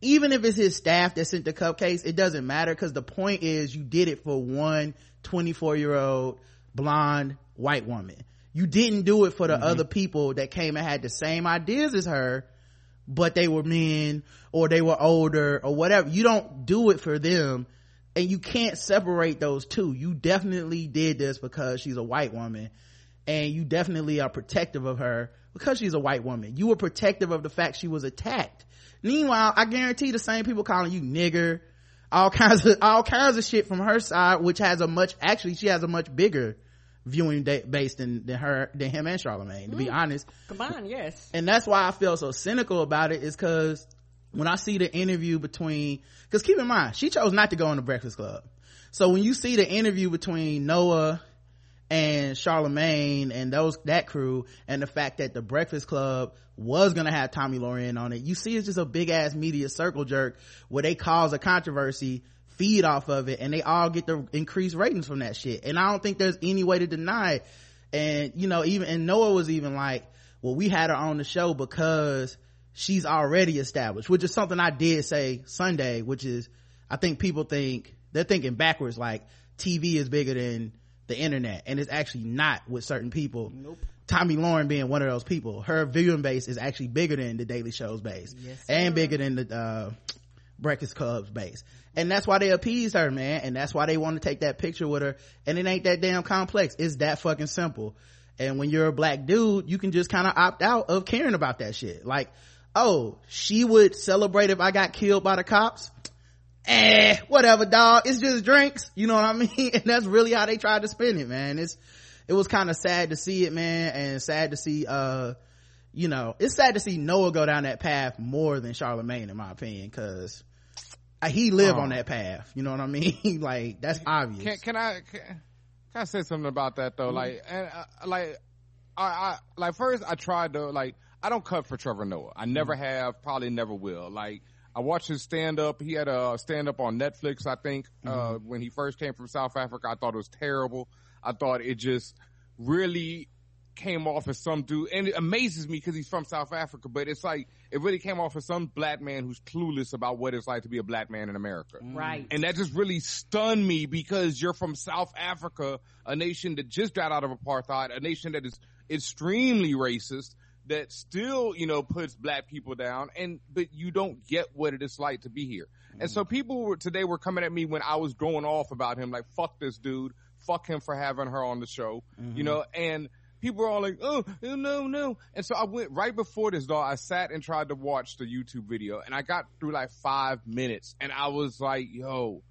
Even if it's his staff that sent the cupcakes, it doesn't matter because the point is you did it for one 24 year old blonde white woman. You didn't do it for the mm-hmm. other people that came and had the same ideas as her, but they were men or they were older or whatever. You don't do it for them and you can't separate those two. You definitely did this because she's a white woman and you definitely are protective of her because she's a white woman. You were protective of the fact she was attacked. Meanwhile, I guarantee the same people calling you nigger, all kinds of all kinds of shit from her side, which has a much actually she has a much bigger viewing da- base than, than her than him and charlemagne to be mm-hmm. honest. Combined, yes. and that's why i feel so cynical about it is because when i see the interview between because keep in mind she chose not to go on the breakfast club. So when you see the interview between noah and Charlemagne and those that crew and the fact that the Breakfast Club was gonna have Tomi Lahren on it, you see it's just a big ass media circle jerk where they cause a controversy, feed off of it, and they all get the increased ratings from that shit. And I don't think there's any way to deny it. And you know, even and Noah was even like, well, we had her on the show because she's already established, which is something I did say Sunday, which is I think people think they're thinking backwards, like TV is bigger than the internet and it's actually not with certain people Nope. Tomi Lahren being one of those people her viewing base is actually bigger than the daily show's base Yes, and sir. bigger than the uh breakfast club's base and that's why they appease her man and that's why they want to take that picture with her and it ain't that damn complex it's that fucking simple and when you're a black dude you can just kind of opt out of caring about that shit like oh she would celebrate if i got killed by the cops eh, whatever, dog. It's just drinks. You know what I mean? And that's really how they tried to spin it, man. It's, it was kind of sad to see it, man, and sad to see, uh, you know, it's sad to see Noah go down that path more than Charlemagne, in my opinion, cause uh, he live Oh. on that path. You know what I mean? like, that's obvious. Can, can I can, can I say something about that though? Like, and uh, like, I, I like first I tried to like I don't cut for Trevor Noah. I never have, probably never will. Like I watched his stand up. He had a stand up on Netflix, I think, uh, when he first came from South Africa. I thought it was terrible. I thought it just really came off as some dude, and it amazes me because he's from South Africa, but it's like, it really came off as some black man who's clueless about what it's like to be a black man in America. Mm. Right. And that just really stunned me because you're from South Africa, a nation that just got out of apartheid, a nation that is extremely racist, that still, you know, puts black people down and, but you don't get what it is like to be here. And so mm. people were, today were coming at me when I was going off about him, like, fuck this dude, fuck him for having her on the show, you mm-hmm. know, and people were all like, oh, no, no. And so I went right before this, though, I sat and tried to watch the YouTube video and I got through like five minutes and I was like, yo,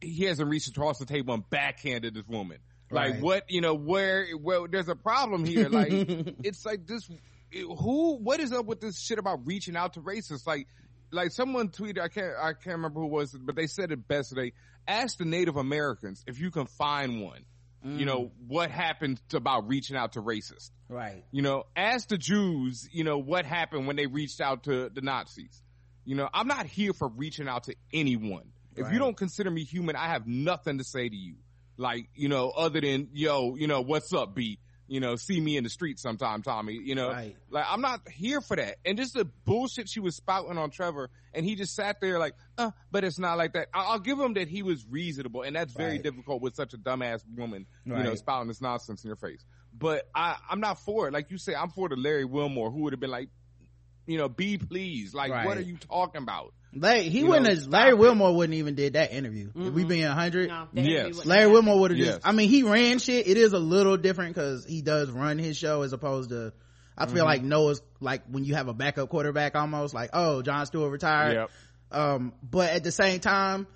he hasn't reached across the table and backhanded this woman. Like Right. what, you know, where, well, there's a problem here. Like, it's like this, who, what is up with this shit about reaching out to racists? Like, like someone tweeted, I can't, I can't remember who it was, but they said it best today. Ask the Native Americans if you can find one. You know, what happened to, about reaching out to racists? right. You know, ask the Jews, you know, what happened when they reached out to the Nazis. You know, I'm not here for reaching out to anyone. If you don't consider me human, I have nothing to say to you. Like, you know, other than, yo, you know, what's up, B? You know, see me in the street sometime, Tomi. You know, Right. like I'm not here for that. And just the bullshit she was spouting on Trevor, and he just sat there like, uh, but it's not like that. I- I'll give him that he was reasonable, and that's very Right. difficult with such a dumbass woman, you know, spouting this nonsense in your face. But I, I'm not for it. Like you say, I'm for the Larry Wilmore, who would have been like, you know, be pleased. Like, what are you talking about? Larry, he You wouldn't know, have, stop Larry it. Wilmore wouldn't even did that interview. If we being a hundred, No, Yes. Larry have. Wilmore would have Yes. just, I mean, he ran shit. It is a little different because he does run his show as opposed to, I Mm-hmm. feel like Noah's like when you have a backup quarterback almost like, oh, Jon Stewart retired. Yep. Um, but at the same time,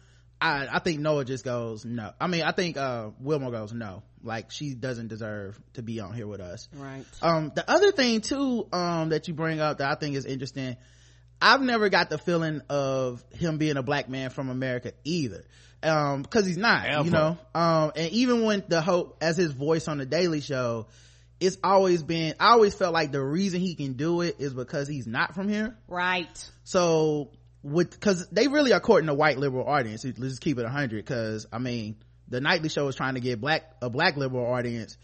I, I think Noah just goes, no. I mean, I think, uh, Wilmore goes, no. Like she doesn't deserve to be on here with us. Right. Um, the other thing too, um, that you bring up that I think is interesting, I've never got the feeling of him being a black man from America either. Um, cause he's not, Ever. you know? Um, and even when the hope, as his voice on the Daily Show, it's always been, I always felt like the reason he can do it is because he's not from here. Right. So with, cause they really are courting a white liberal audience. Let's just keep it a hundred. Cause I mean, the nightly show is trying to get black, a black liberal audience.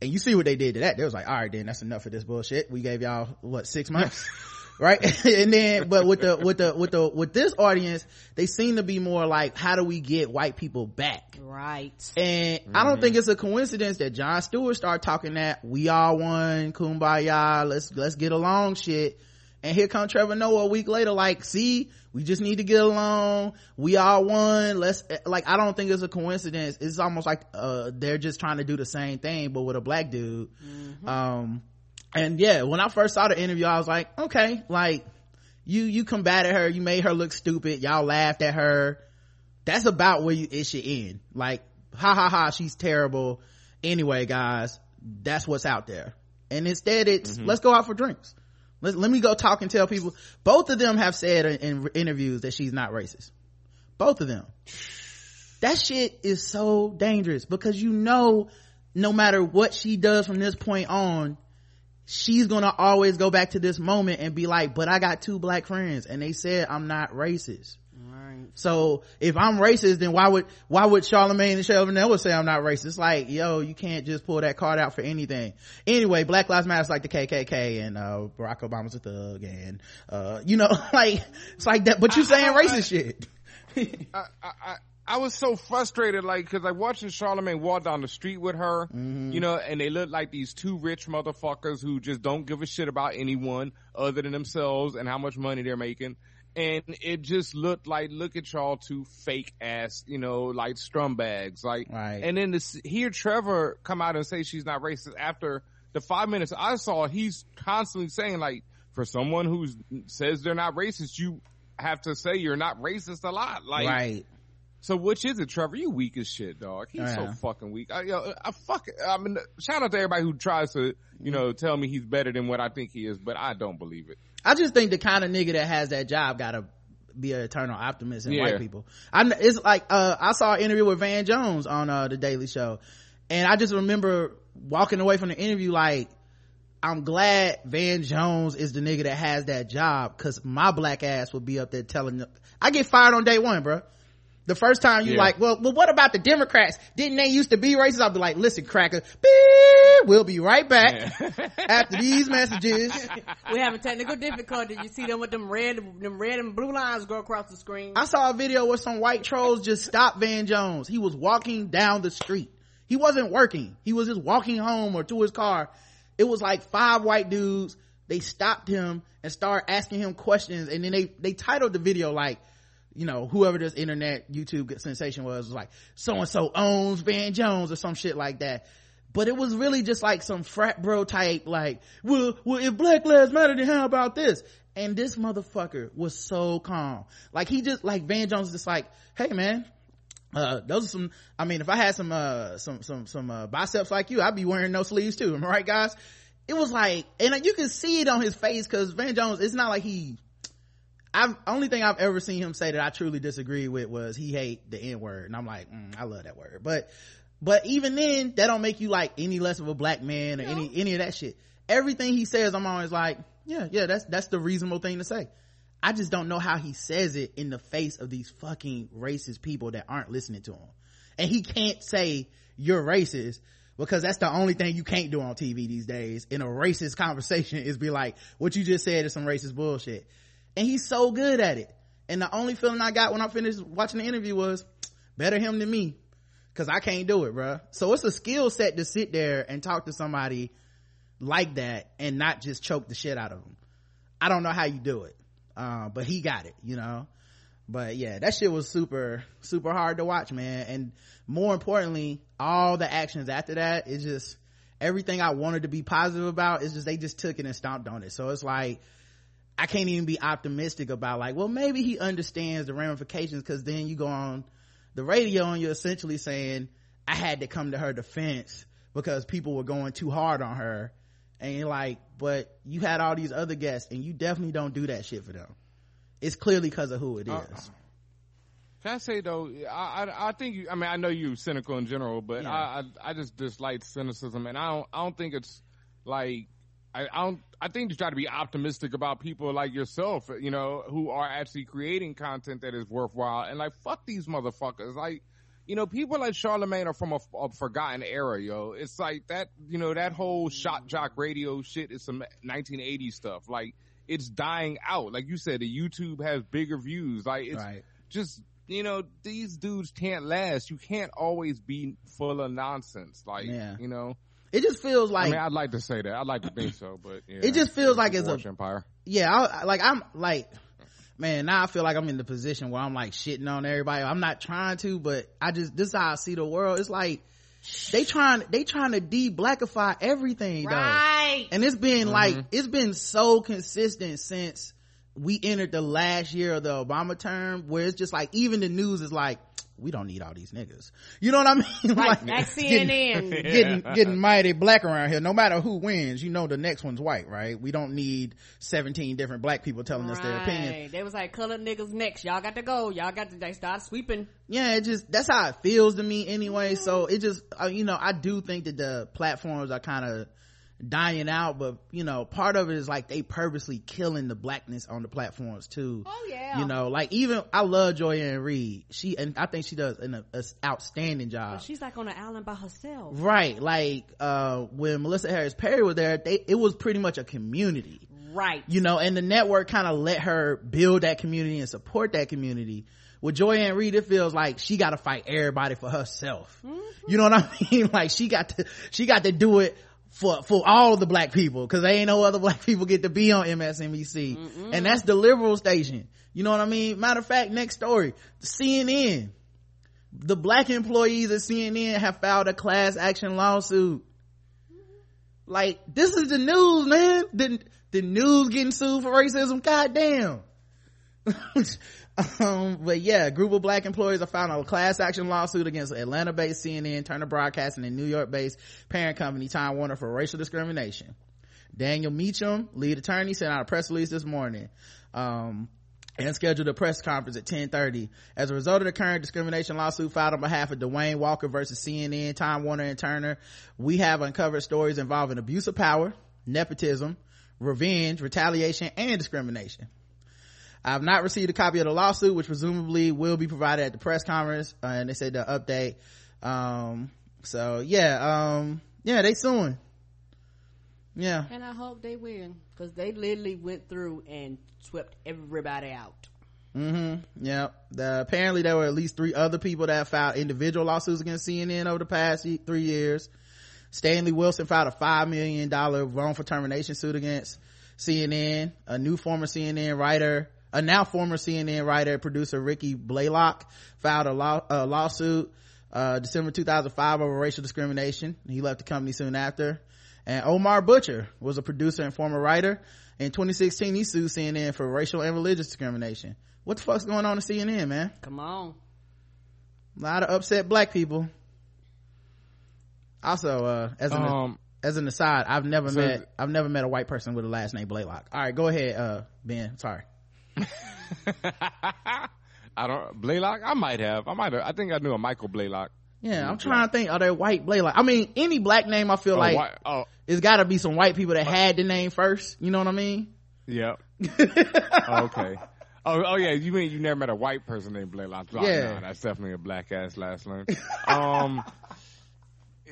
And you see what they did to that. They was like, all right, then that's enough of this bullshit. We gave y'all, what, six months? right? and then, but with the, with the, with the, with this audience, they seem to be more like, how do we get white people back? Right. And I don't think it's a coincidence that Jon Stewart started talking that we all one, kumbaya, let's, let's get along shit. And here come Trevor Noah a week later, like, see, we just need to get along. We all won. Let's, like, I don't think it's a coincidence. It's almost like, uh, they're just trying to do the same thing, but with a black dude. Um, and yeah, when I first saw the interview, I was like, okay, like, you, you combated her, you made her look stupid, y'all laughed at her. That's about where you, it should end. Like, ha ha ha, she's terrible. anyway guys that's what's out there and instead it's mm-hmm. let's go out for drinks let, let me go talk and tell people both of them have said in, in interviews that she's not racist both of them that shit is so dangerous because you know no matter what she does from this point on she's gonna always go back to this moment and be like but i got two black friends and they said i'm not racist right so if I'm racist, then why would why would Charlemagne and Shelvin say I'm not racist? It's like, yo, you can't just pull that card out for anything. Anyway, Black Lives Matter is like the KKK and uh, Barack Obama's a thug and uh, you know, like it's like that. But you saying I, racist I, shit. I, I, I was so frustrated, like, because I watching Charlemagne walk down the street with her, mm-hmm. you know, and they look like these two rich motherfuckers who just don't give a shit about anyone other than themselves and how much money they're making and it just looked like look at y'all two fake ass you know like strum bags like right. and then to hear trevor come out and say she's not racist after the five minutes i saw he's constantly saying like for someone who says they're not racist you have to say you're not racist a lot like right so which is it, Trevor? You weak as shit, dog. He's yeah. so fucking weak. I, yo, I fuck. I mean, shout out to everybody who tries to, you know, tell me he's better than what I think he is, but I don't believe it. I just think the kind of nigga that has that job gotta be an eternal optimist in yeah. white people. I it's like uh, I saw an interview with Van Jones on uh, the Daily Show, and I just remember walking away from the interview like. I'm glad Van Jones is the nigga that has that job because my black ass would be up there telling them, I get fired on day one, bro. The first time you yeah. like, well, well, what about the Democrats? Didn't they used to be racist? I'll be like, listen, cracker, beep, we'll be right back yeah. after these messages. we have a technical difficulty. You see them with them red, them red and blue lines go across the screen. I saw a video where some white trolls just stopped Van Jones. He was walking down the street. He wasn't working. He was just walking home or to his car. It was like five white dudes. They stopped him and started asking him questions. And then they, they titled the video like, you know, whoever this internet YouTube sensation was, was like, so and so owns Van Jones or some shit like that. But it was really just like some frat bro type, like, well, well, if Black Lives Matter, then how about this? And this motherfucker was so calm. Like he just, like Van Jones was just like, hey man, uh, those are some, I mean, if I had some, uh, some, some, some, uh, biceps like you, I'd be wearing no sleeves too. Am I right, guys? It was like, and you can see it on his face cause Van Jones, it's not like he I've only thing I've ever seen him say that I truly disagree with was he hate the N word, and I'm like, mm, I love that word, but but even then, that don't make you like any less of a black man or no. any any of that shit. Everything he says, I'm always like, yeah, yeah, that's that's the reasonable thing to say. I just don't know how he says it in the face of these fucking racist people that aren't listening to him, and he can't say you're racist because that's the only thing you can't do on TV these days in a racist conversation is be like, what you just said is some racist bullshit and he's so good at it. And the only feeling i got when i finished watching the interview was better him than me. Because i can't do it bro so it's a skill set to sit there and talk to somebody like that and not just choke the shit out of them i don't know how you do it uh, but he got it you know? But yeah that shit was super super hard to watch man. And more importantly all the actions after that is just everything i wanted to be positive about is just they just took it and stomped on it. So it's like I can't even be optimistic about like, well, maybe he understands the ramifications because then you go on the radio and you're essentially saying, I had to come to her defense because people were going too hard on her. And you're like, but you had all these other guests and you definitely don't do that shit for them. It's clearly because of who it is. uh. Uh, can I say though, I, I, I think you, I mean, I know you're cynical in general, but yeah. I, I, I just dislike cynicism and I don't, I don't think it's like I, I don't. I think to try to be optimistic about people like yourself, you know, who are actually creating content that is worthwhile. And like, fuck these motherfuckers. Like, you know, people like Charlemagne are from a, a, forgotten era, yo. It's like that, you know, that whole shot jock radio shit is some 1980s stuff. Like, it's dying out. Like you said, the YouTube has bigger views. Like, it's right. just, you know, these dudes can't last. You can't always be full of nonsense. Like, yeah. you know. It just feels like. I mean, I'd like to say that. I'd like to think so, but yeah, it just feels like it's a empire. Yeah, I, like I'm like, man. Now I feel like I'm in the position where I'm like shitting on everybody. I'm not trying to, but I just this is how I see the world. It's like they trying they trying to de-blackify everything, right? Though. And it's been mm-hmm. like it's been so consistent since we entered the last year of the Obama term, where it's just like even the news is like we don't need all these niggas. You know what I mean? like, like CNN. Getting, getting, getting mighty black around here. No matter who wins, you know the next one's white, right? We don't need 17 different black people telling right. us their opinion. They was like, colored niggas next. Y'all got to go. Y'all got to, they start sweeping. Yeah, it just, that's how it feels to me anyway. So it just, uh, you know, I do think that the platforms are kind of, dying out but you know part of it is like they purposely killing the blackness on the platforms too. Oh yeah. You know like even i love joy-ann reid. She and i think she does an a, outstanding job. Well, she's like on an island by herself. Right. Like uh when melissa harris perry was there they it was pretty much a community. Right. You know and the network kind of let her build that community and support that community. With Joy-Ann Reid, it feels like she got to fight everybody for herself. Mm-hmm. You know what I mean? Like she got to, she got to do it for for all the black people because they ain't no other black people get to be on MSNBC, Mm-mm. and that's the liberal station. You know what I mean? Matter of fact, next story, CNN. The black employees at CNN have filed a class action lawsuit. Like this is the news, man. The the news getting sued for racism. Goddamn. um, but yeah, a group of black employees are filing a class action lawsuit against Atlanta-based CNN, Turner Broadcasting, and New York-based parent company Time Warner for racial discrimination. Daniel Meachum, lead attorney, sent out a press release this morning. Um, and scheduled a press conference at 10:30 as a result of the current discrimination lawsuit filed on behalf of Dwayne Walker versus CNN, Time Warner, and Turner. We have uncovered stories involving abuse of power, nepotism, revenge, retaliation, and discrimination. I have not received a copy of the lawsuit, which presumably will be provided at the press conference. Uh, and they said the update. Um, so yeah, um, yeah, they suing. Yeah. And I hope they win because they literally went through and swept everybody out. Mm-hmm. Yeah. The, apparently there were at least three other people that filed individual lawsuits against CNN over the past three years. Stanley Wilson filed a five million dollar wrongful termination suit against CNN. A new former CNN writer a now former CNN writer and producer Ricky Blaylock filed a, law, a lawsuit uh, December 2005 over racial discrimination. He left the company soon after. And Omar Butcher was a producer and former writer. In 2016, he sued CNN for racial and religious discrimination. What the fuck's going on at CNN, man? Come on. A lot of upset black people. Also, uh, as an, um, as an aside, I've never so met, I've never met a white person with a last name Blaylock. All right, go ahead, uh, Ben. Sorry. I don't Blaylock. I might have. I might have. I think I knew a Michael Blaylock. Yeah, I'm trying to think. Are there white Blaylock? I mean, any black name, I feel oh, like oh. it's got to be some white people that had the name first. You know what I mean? Yep. oh, okay. Oh, oh yeah. You mean you never met a white person named Blaylock? Oh, yeah, no, that's definitely a black ass last name. um,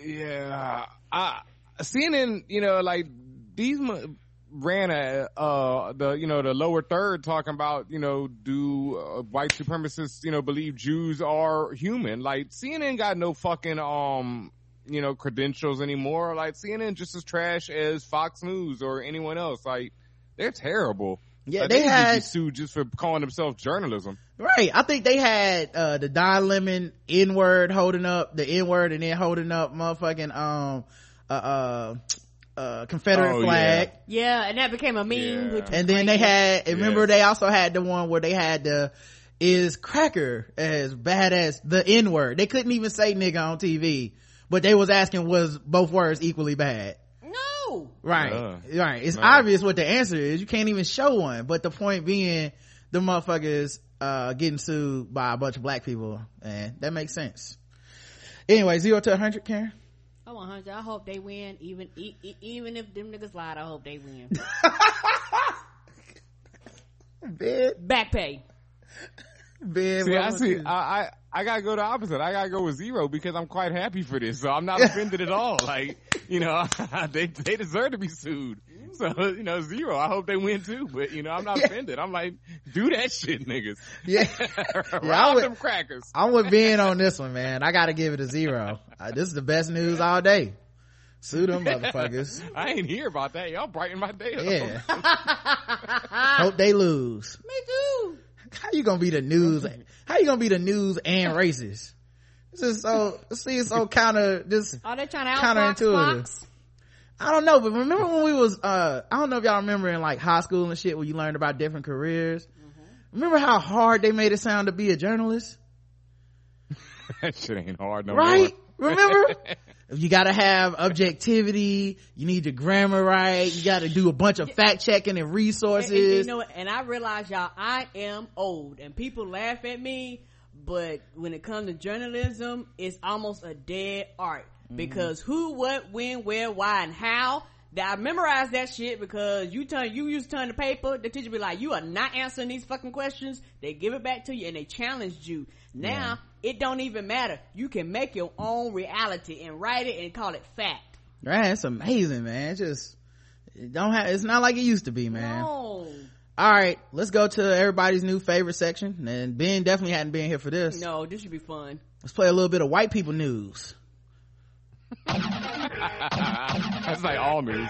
yeah. I CNN. You know, like these ran a uh the you know the lower third talking about you know do uh, white supremacists you know believe Jews are human? Like CNN got no fucking um you know credentials anymore. Like CNN just as trash as Fox News or anyone else. Like they're terrible. Yeah like, they, they had sued just for calling themselves journalism. Right. I think they had uh the Don Lemon N word holding up the N word and then holding up motherfucking um uh, uh uh, Confederate oh, flag. Yeah. yeah. and that became a meme. Yeah. And then they had, remember yes. they also had the one where they had the, is cracker as bad as the N word. They couldn't even say nigga on TV, but they was asking was both words equally bad. No. Right. Uh, right. It's no. obvious what the answer is. You can't even show one. But the point being, the motherfuckers, uh, getting sued by a bunch of black people. And that makes sense. Anyway, zero to a hundred, Karen? I 100. I hope they win. Even e- even if them niggas lied, I hope they win. Ben. Back pay. Ben, see, I see. I, I I gotta go the opposite. I gotta go with zero because I'm quite happy for this. So I'm not offended at all. Like you know, they they deserve to be sued. So, you know, zero. I hope they win too, but you know, I'm not yeah. offended. I'm like, do that shit, niggas. Yeah. yeah with, them crackers. I'm with being on this one, man. I gotta give it a zero. Uh, this is the best news all day. Sue them motherfuckers. I ain't hear about that. Y'all brighten my day up. Yeah. hope they lose. Me too. How you gonna be the news? How you gonna be the news and racist? This is so, see, it's so counter, just Are they trying to counterintuitive. Fox? I don't know, but remember when we was, uh, I don't know if y'all remember in like high school and shit where you learned about different careers. Mm-hmm. Remember how hard they made it sound to be a journalist? that shit ain't hard no right? more. Remember? you gotta have objectivity. You need your grammar right. You gotta do a bunch of fact checking and resources. And, and, you know, and I realize y'all, I am old, and people laugh at me. But when it comes to journalism, it's almost a dead art Mm-hmm. because who, what, when, where, why, and how. That I memorized that shit because you turn, you used to turn the paper. The teacher be like, "You are not answering these fucking questions." They give it back to you and they challenged you. Now it don't even matter. You can make your own reality and write it and call it fact. Right? It's amazing, man. It's just it don't have. It's not like it used to be, man. No. All right, let's go to everybody's new favorite section. And Ben definitely hadn't been here for this. No, this should be fun. Let's play a little bit of white people news. That's like all news.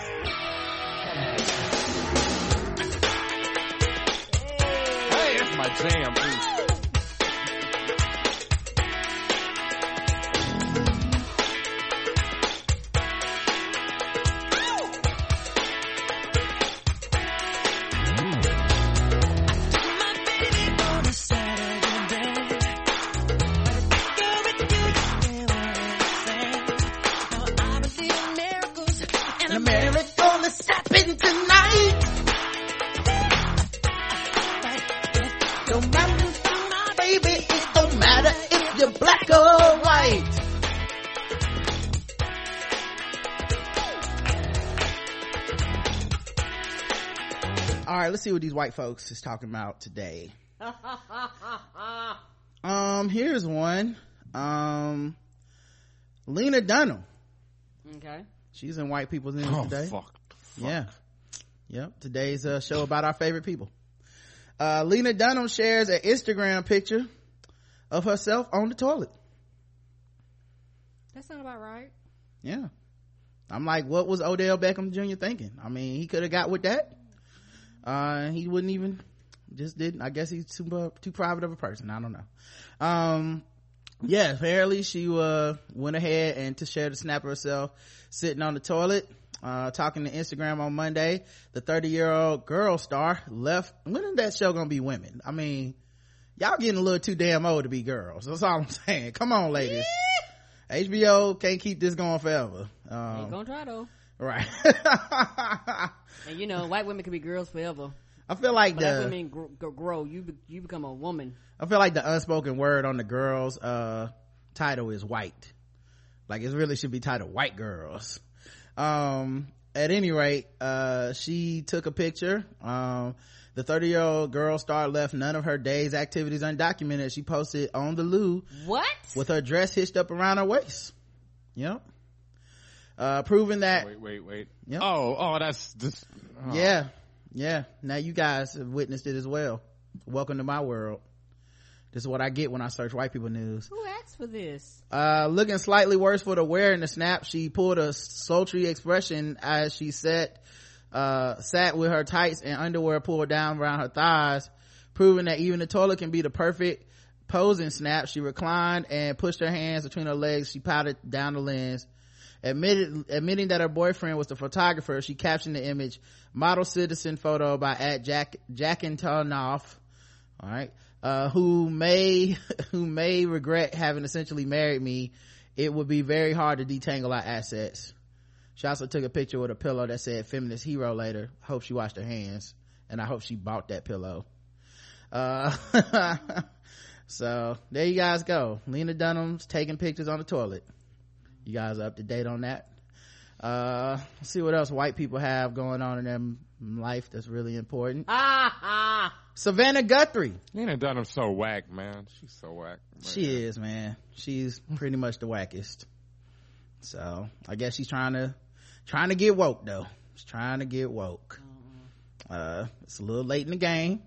Hey, that's my jam too. Right, let's see what these white folks is talking about today. Um, here's one. Um, Lena Dunham. Okay. She's in white people's news Oh today. fuck. Yeah. Yep. Today's a show about our favorite people. Uh, Lena Dunham shares an Instagram picture of herself on the toilet. That sound about right. Yeah. I'm like, what was Odell Beckham Jr. thinking? I mean, he could have got with that. Uh, he wouldn't even, just didn't. I guess he's too, uh, too private of a person. I don't know. Um, yeah, apparently she, uh, went ahead and to share the snap of herself sitting on the toilet, uh, talking to Instagram on Monday. The 30 year old girl star left. When is that show gonna be women? I mean, y'all getting a little too damn old to be girls. That's all I'm saying. Come on, ladies. HBO can't keep this going forever. Ain't Um, gonna try though. Right. And you know, white women can be girls forever. I feel like Black the women grow, grow. You be, you become a woman. I feel like the unspoken word on the girls uh title is white. Like it really should be titled white girls. Um at any rate, uh she took a picture. Um the 30 year old girl star left none of her day's activities undocumented. She posted on the loo What? with her dress hitched up around her waist. Yep. Uh proving that Wait, wait, wait. Yep. Oh, oh, that's just. oh. Yeah. Yeah. Now you guys have witnessed it as well. Welcome to my world. This is what I get when I search white people news. Who asked for this? Uh, looking slightly worse for the wear in the snap. She pulled a sultry expression as she sat, uh, sat with her tights and underwear pulled down around her thighs, proving that even the toilet can be the perfect posing snap. She reclined and pushed her hands between her legs. She pouted down the lens. Admitted, admitting that her boyfriend was the photographer, she captioned the image, model citizen photo by at Jack, Jackantonoff. All right. Uh, who may, who may regret having essentially married me. It would be very hard to detangle our assets. She also took a picture with a pillow that said feminist hero later. I hope she washed her hands and I hope she bought that pillow. Uh, so there you guys go. Lena Dunham's taking pictures on the toilet. You guys are up to date on that. Uh, see what else white people have going on in their life that's really important. Ah, ah. Savannah Guthrie. Lena Dunham's so whack, man. She's so whack. She is, man. She's pretty much the wackest. So I guess she's trying to trying to get woke though. She's trying to get woke. Uh, it's a little late in the game.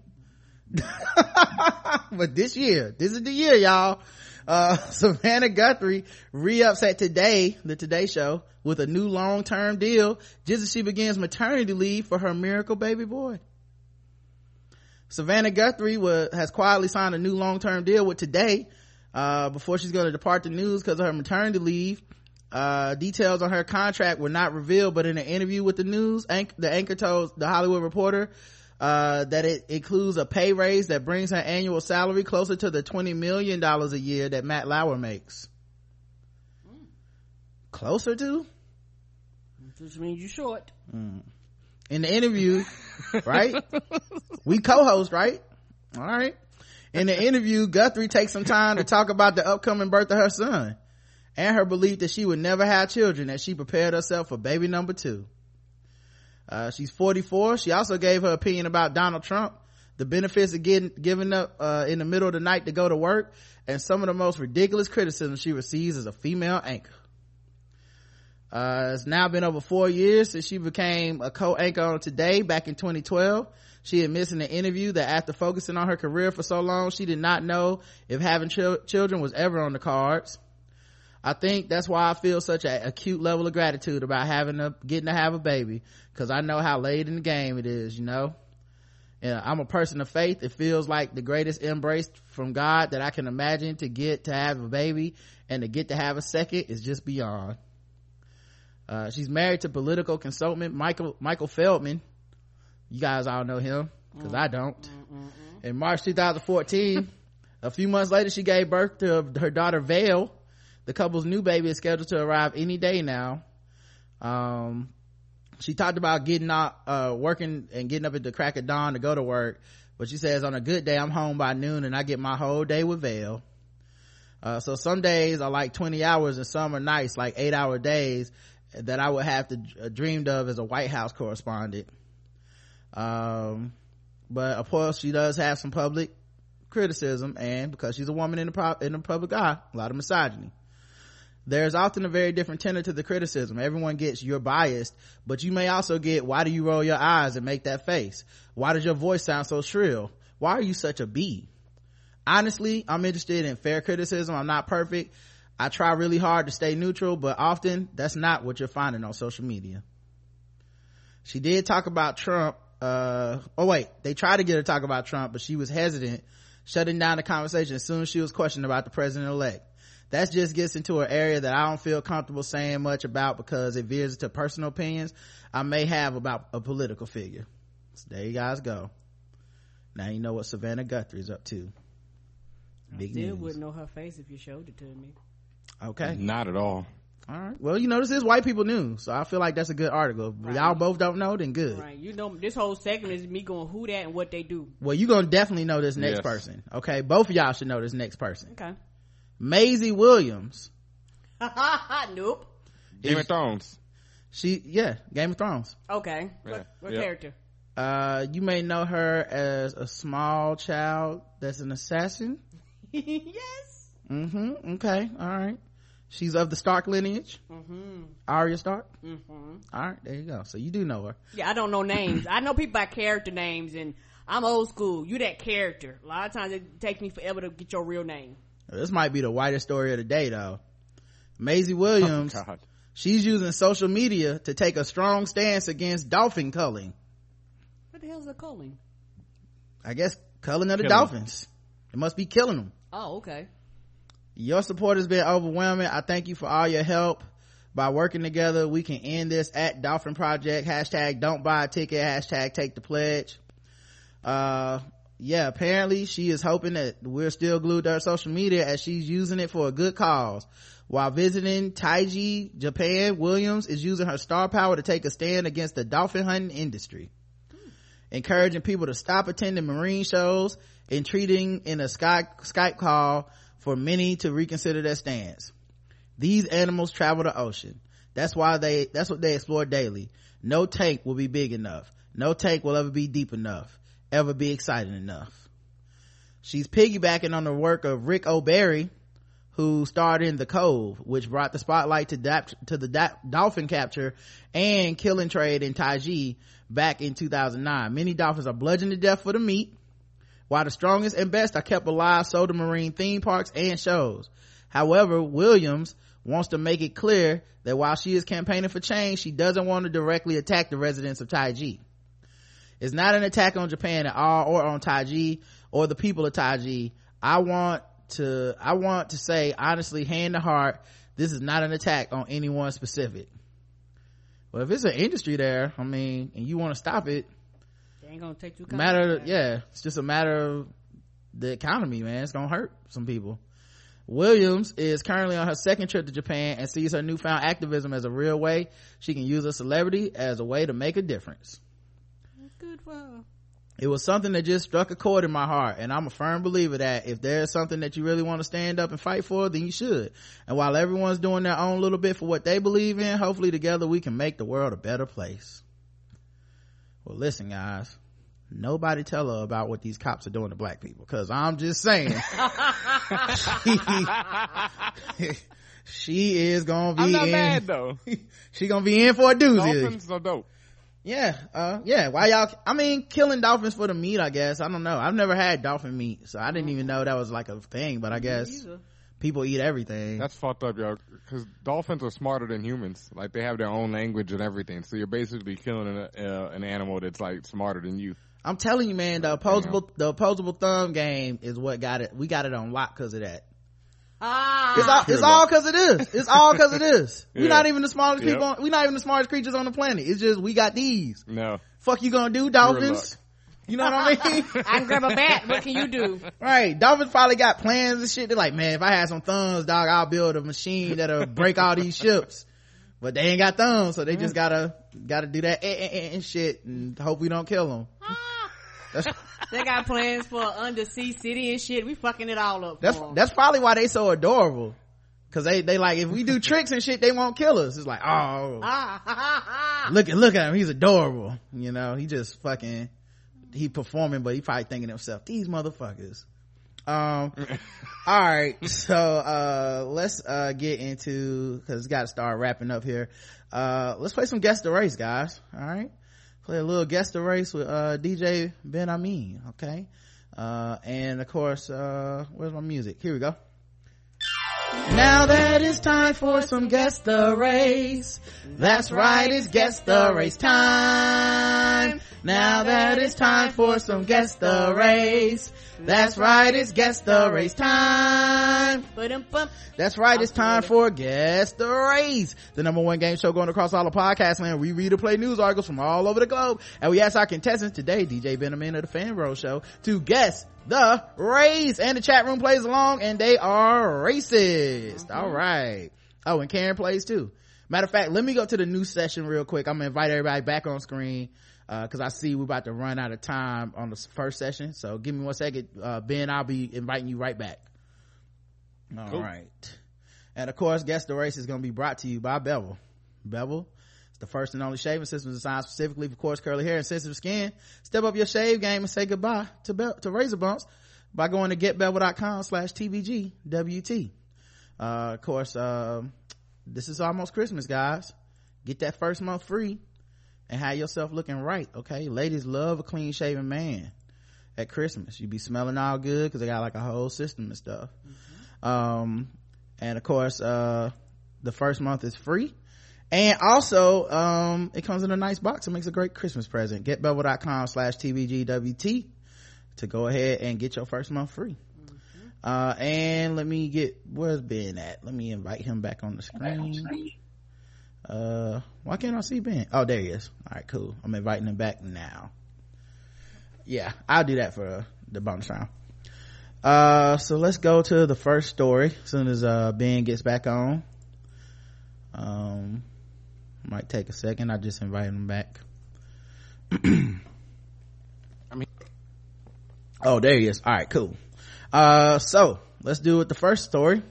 but this year, this is the year, y'all. Uh, Savannah Guthrie re-ups at Today, the Today Show, with a new long-term deal just as she begins maternity leave for her miracle baby boy. Savannah Guthrie was, has quietly signed a new long-term deal with Today, uh, before she's going to depart the news because of her maternity leave. Uh, details on her contract were not revealed, but in an interview with the news, anch- the anchor told the Hollywood Reporter, uh, that it includes a pay raise that brings her annual salary closer to the 20 million dollars a year that matt lauer makes. Closer to? Which means you're short. in the interview right? We co-host right? All right. In the interview guthrie takes some time to talk about the upcoming birth of her son and her belief that she would never have children as she prepared herself for baby number two uh, she's 44 she also gave her opinion about donald trump the benefits of getting giving up uh, in the middle of the night to go to work and some of the most ridiculous criticism she receives as a female anchor uh, it's now been over four years since she became a co-anchor on Today back in 2012. She admits in an interview that after focusing on her career for so long, she did not know if having chil- children was ever on the cards. I think that's why I feel such an acute level of gratitude about having a, getting to have a baby, cause I know how late in the game it is, you know? Yeah, I'm a person of faith. It feels like the greatest embrace from God that I can imagine to get to have a baby and to get to have a second is just beyond. Uh, she's married to political consultant Michael Michael Feldman. You guys all know him because I don't. Mm, mm, mm, in March 2014, a few months later, she gave birth to her daughter Vale. The couple's new baby is scheduled to arrive any day now. Um, she talked about getting out, uh, working and getting up at the crack of dawn to go to work. But she says on a good day, I'm home by noon and I get my whole day with Vale. Uh, so some days are like 20 hours and some are nights, like eight hour days that I would have to uh, dreamed of as a White House correspondent. Um, but of course she does have some public criticism and because she's a woman in the, pro- in the public eye, a lot of misogyny. There's often a very different tenor to the criticism. Everyone gets you're biased, but you may also get why do you roll your eyes and make that face? Why does your voice sound so shrill? Why are you such a bee? Honestly, I'm interested in fair criticism. I'm not perfect. I try really hard to stay neutral, but often that's not what you're finding on social media. She did talk about Trump. Uh, oh wait, they tried to get her to talk about Trump, but she was hesitant, shutting down the conversation as soon as she was questioned about the president elect. That just gets into an area that I don't feel comfortable saying much about because it veers into personal opinions I may have about a political figure. So there you guys go. Now you know what Savannah Guthrie's up to. Big Still news. wouldn't know her face if you showed it to me. Okay. Not at all. All right. Well, you know, this is white people news, so I feel like that's a good article. If Y'all both don't know, then good. Right. You know, this whole segment is me going who that and what they do. Well, you're gonna definitely know this next Yes. person. Okay. Both of y'all should know this next person. Okay. Maisie Williams. nope. Game of Thrones. She, yeah, Game of Thrones. Okay. Yeah. What, what Yeah. character? Uh, you may know her as a small child that's an assassin. yes. Mm-hmm. Okay. All right. She's of the Stark lineage. Mm-hmm. Arya Stark. Mm-hmm. All right. There you go. So you do know her. Yeah, I don't know names. I know people by character names, and I'm old school. You that character. A lot of times it takes me forever to get your real name. This might be the whitest story of the day, though. Maisie Williams. God. She's using social media to take a strong stance against dolphin culling. What the hell's a culling? I guess culling of the Killing. dolphins. It must be killing them. Oh, okay. Your support has been overwhelming. I thank you for all your help. By working together, we can end this at Dolphin Project. Hashtag don't buy a ticket. Hashtag take the pledge. Uh, yeah, apparently she is hoping that we're still glued to her social media as she's using it for a good cause. While visiting Taiji, Japan, Williams is using her star power to take a stand against the dolphin hunting industry. Encouraging people to stop attending marine shows and treating in a Sky, Skype call for many to reconsider their stance. These animals travel the ocean. That's why they, that's what they explore daily. No tank will be big enough. No tank will ever be deep enough, ever be exciting enough. She's piggybacking on the work of Rick O'Barry, who starred in The Cove, which brought the spotlight to, dap- to the dolphin capture and killing trade in Taiji back in 2009. Many dolphins are bludgeoned to death for the meat, while the strongest and best are kept alive so do marine theme parks and shows. However, Williams wants to make it clear that while she is campaigning for change, she doesn't want to directly attack the residents of Taiji. It's not an attack on Japan at all or on Taiji or the people of Taiji. I want to, I want to say honestly, hand to heart, this is not an attack on anyone specific. Well, if it's an industry there, I mean, and you want to stop it, they ain't gonna take you matter yeah it's just a matter of the economy man it's gonna hurt some people Williams is currently on her second trip to Japan and sees her newfound activism as a real way she can use a celebrity as a way to make a difference. Good for her. It was something that just struck a chord in my heart, and I'm a firm believer that if there's something that you really want to stand up and fight for, then you should. And while everyone's doing their own little bit for what they believe in, hopefully together we can make the world a better place. Well, listen, guys nobody tell her about what these cops are doing to black people because i'm just saying she, she is gonna be I'm not in, mad though. she gonna be in for a doozy Dolphins are dope. Yeah uh yeah why y'all i mean killing dolphins for the meat i guess i don't know i've never had dolphin meat so i didn't even know that was like a thing but i guess people eat everything That's fucked up, yo. Because dolphins are smarter than humans. Like they have their own language and everything. So you're basically killing an, uh, an animal that's like smarter than you. i'm telling you man the opposable the opposable thumb game is what got it we got it on lock because of that Ah, It's all, it's all cause it is. It's all cause it is. We're Yeah. not even the smartest Yep. people, on, we're not even the smartest creatures on the planet. It's just, we got these. No. Fuck you gonna do, dolphins? You know what I mean? I can grab a bat. What can you do? right. Dolphins probably got plans and shit. They're like, man, if I had some thumbs, dog, I'll build a machine that'll break all these ships. But they ain't got thumbs, so they just gotta, gotta do that eh, eh, eh, and shit and hope we don't kill them. They got plans for an undersea city and shit. We fucking it all up. that's, that's probably why they so adorable. Cause they, they like, if we do tricks and shit, they won't kill us. It's like, oh. Ah, look at look at him he's adorable you know he just fucking he performing but he probably thinking to himself these motherfuckers um all right so uh let's uh get into because it's got to start wrapping up here uh let's play some guess the race guys all right play a little guest the race with uh dj Benhameen okay? Uh and of course uh where's my music? Here we go now that it's time for some guess the race. That's right, it's guess the race time. Now that it's time for some guess the race. That's right, it's guess the race time. That's right, it's time for Guess the Race, the number one game show going across all the podcast land. We read and play news articles from all over the globe, and we ask our contestants today, DJ Benhameen of the Fan Bros Show, to guess the race. And the chat room plays along, and they are racist. All right. Oh, and Karen plays too. Matter of fact, let me go to the new session real quick. I'm gonna invite everybody back on screen because I see we're about to run out of time on the first session. So give me one second, uh, Ben. I'll be inviting you right back. All right, Cool. And of course, Guess the Race is going to be brought to you by Bevel. Bevel the first and only shaving system designed specifically for coarse curly hair and sensitive skin. Step up your shave game and say goodbye to Be- to razor bumps by going to getbevel.com slash tbgwt. Uh, of course, um, this is almost Christmas, guys. Get that first month free and have yourself looking right, okay? Ladies love a clean shaven man at Christmas. You be smelling all good because they got like a whole system and stuff. Um, and of course, uh, the first month is free. And also, um, it comes in a nice box. It makes a great Christmas present. Getbevel.com slash TBGWT to go ahead and get your first month free. Uh, and let me get, where's Ben at? Let me invite him back on the screen. Uh, why can't I see Ben? Oh, there he is. All right, cool. I'm inviting him back now. Yeah, I'll do that for the bonus round. Uh, so let's go to the first story as soon as, uh, Ben gets back on. Um, might take a second. I just invited him back. I mean- oh, there he is. All right, cool. Uh, so let's do with the first story.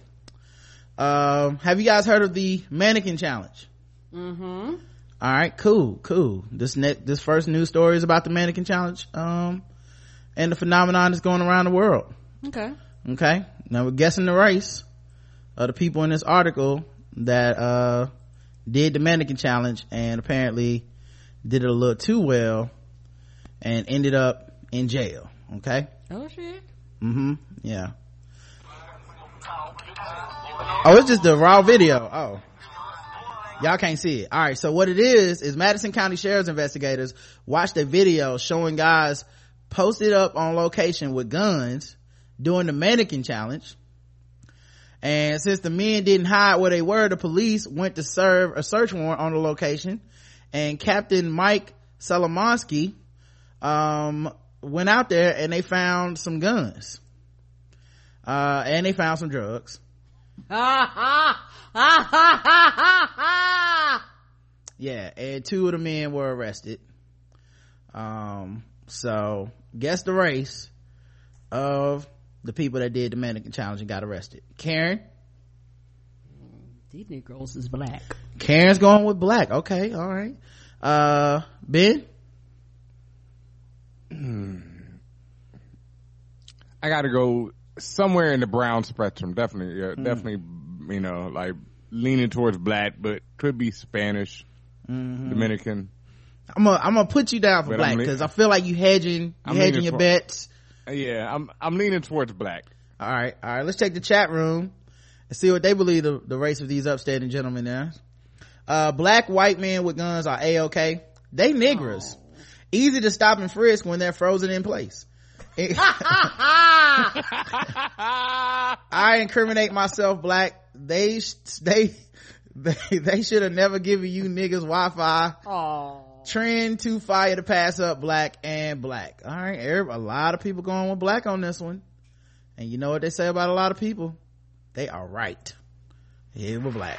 Um, have you guys heard of the mannequin challenge? Mm-hmm. All right, cool, cool. This next, this first news story is about the mannequin challenge, um, and the phenomenon that's going around the world. Okay. Okay. Now we're guessing the race of the people in this article that, uh, did the mannequin challenge and apparently did it a little too well and ended up in jail. Okay. Oh shit. Mm-hmm. Yeah. Oh, it's just the raw video. Oh. Y'all can't see it. All right. So what it is, is Madison County Sheriff's investigators watched a video showing guys posted up on location with guns doing the mannequin challenge. And since the men didn't hide where they were, the police went to serve a search warrant on the location and Captain Mike Solomonsky, um, went out there and they found some guns. Uh, and they found some drugs. yeah, and two of the men were arrested. Um, so guess the race of the people that did the mannequin challenge and got arrested. Karen? These Negroes is black. Karen's going with black. Okay, all right. Uh, Ben? I gotta go somewhere in the brown spectrum. Definitely, yeah, definitely, you know, like leaning towards black, but could be Spanish, Dominican. I'm gonna, I'm gonna put you down for But black I'm le- because I feel like you hedging, you I'm hedging your for- bets. Yeah, I'm I'm leaning towards black. All right, all right. Let's check the chat room and see what they believe the, the race of these upstanding gentlemen there. Uh, black white men with guns are a okay. They niggers, easy to stop and frisk when they're frozen in place. I incriminate myself black. They they they they should have never given you niggas Wi-Fi. Oh. Trend to fire to pass up black and black. All right, a lot of people going with black on this one. And you know what they say about a lot of people? They are right. Here we're black.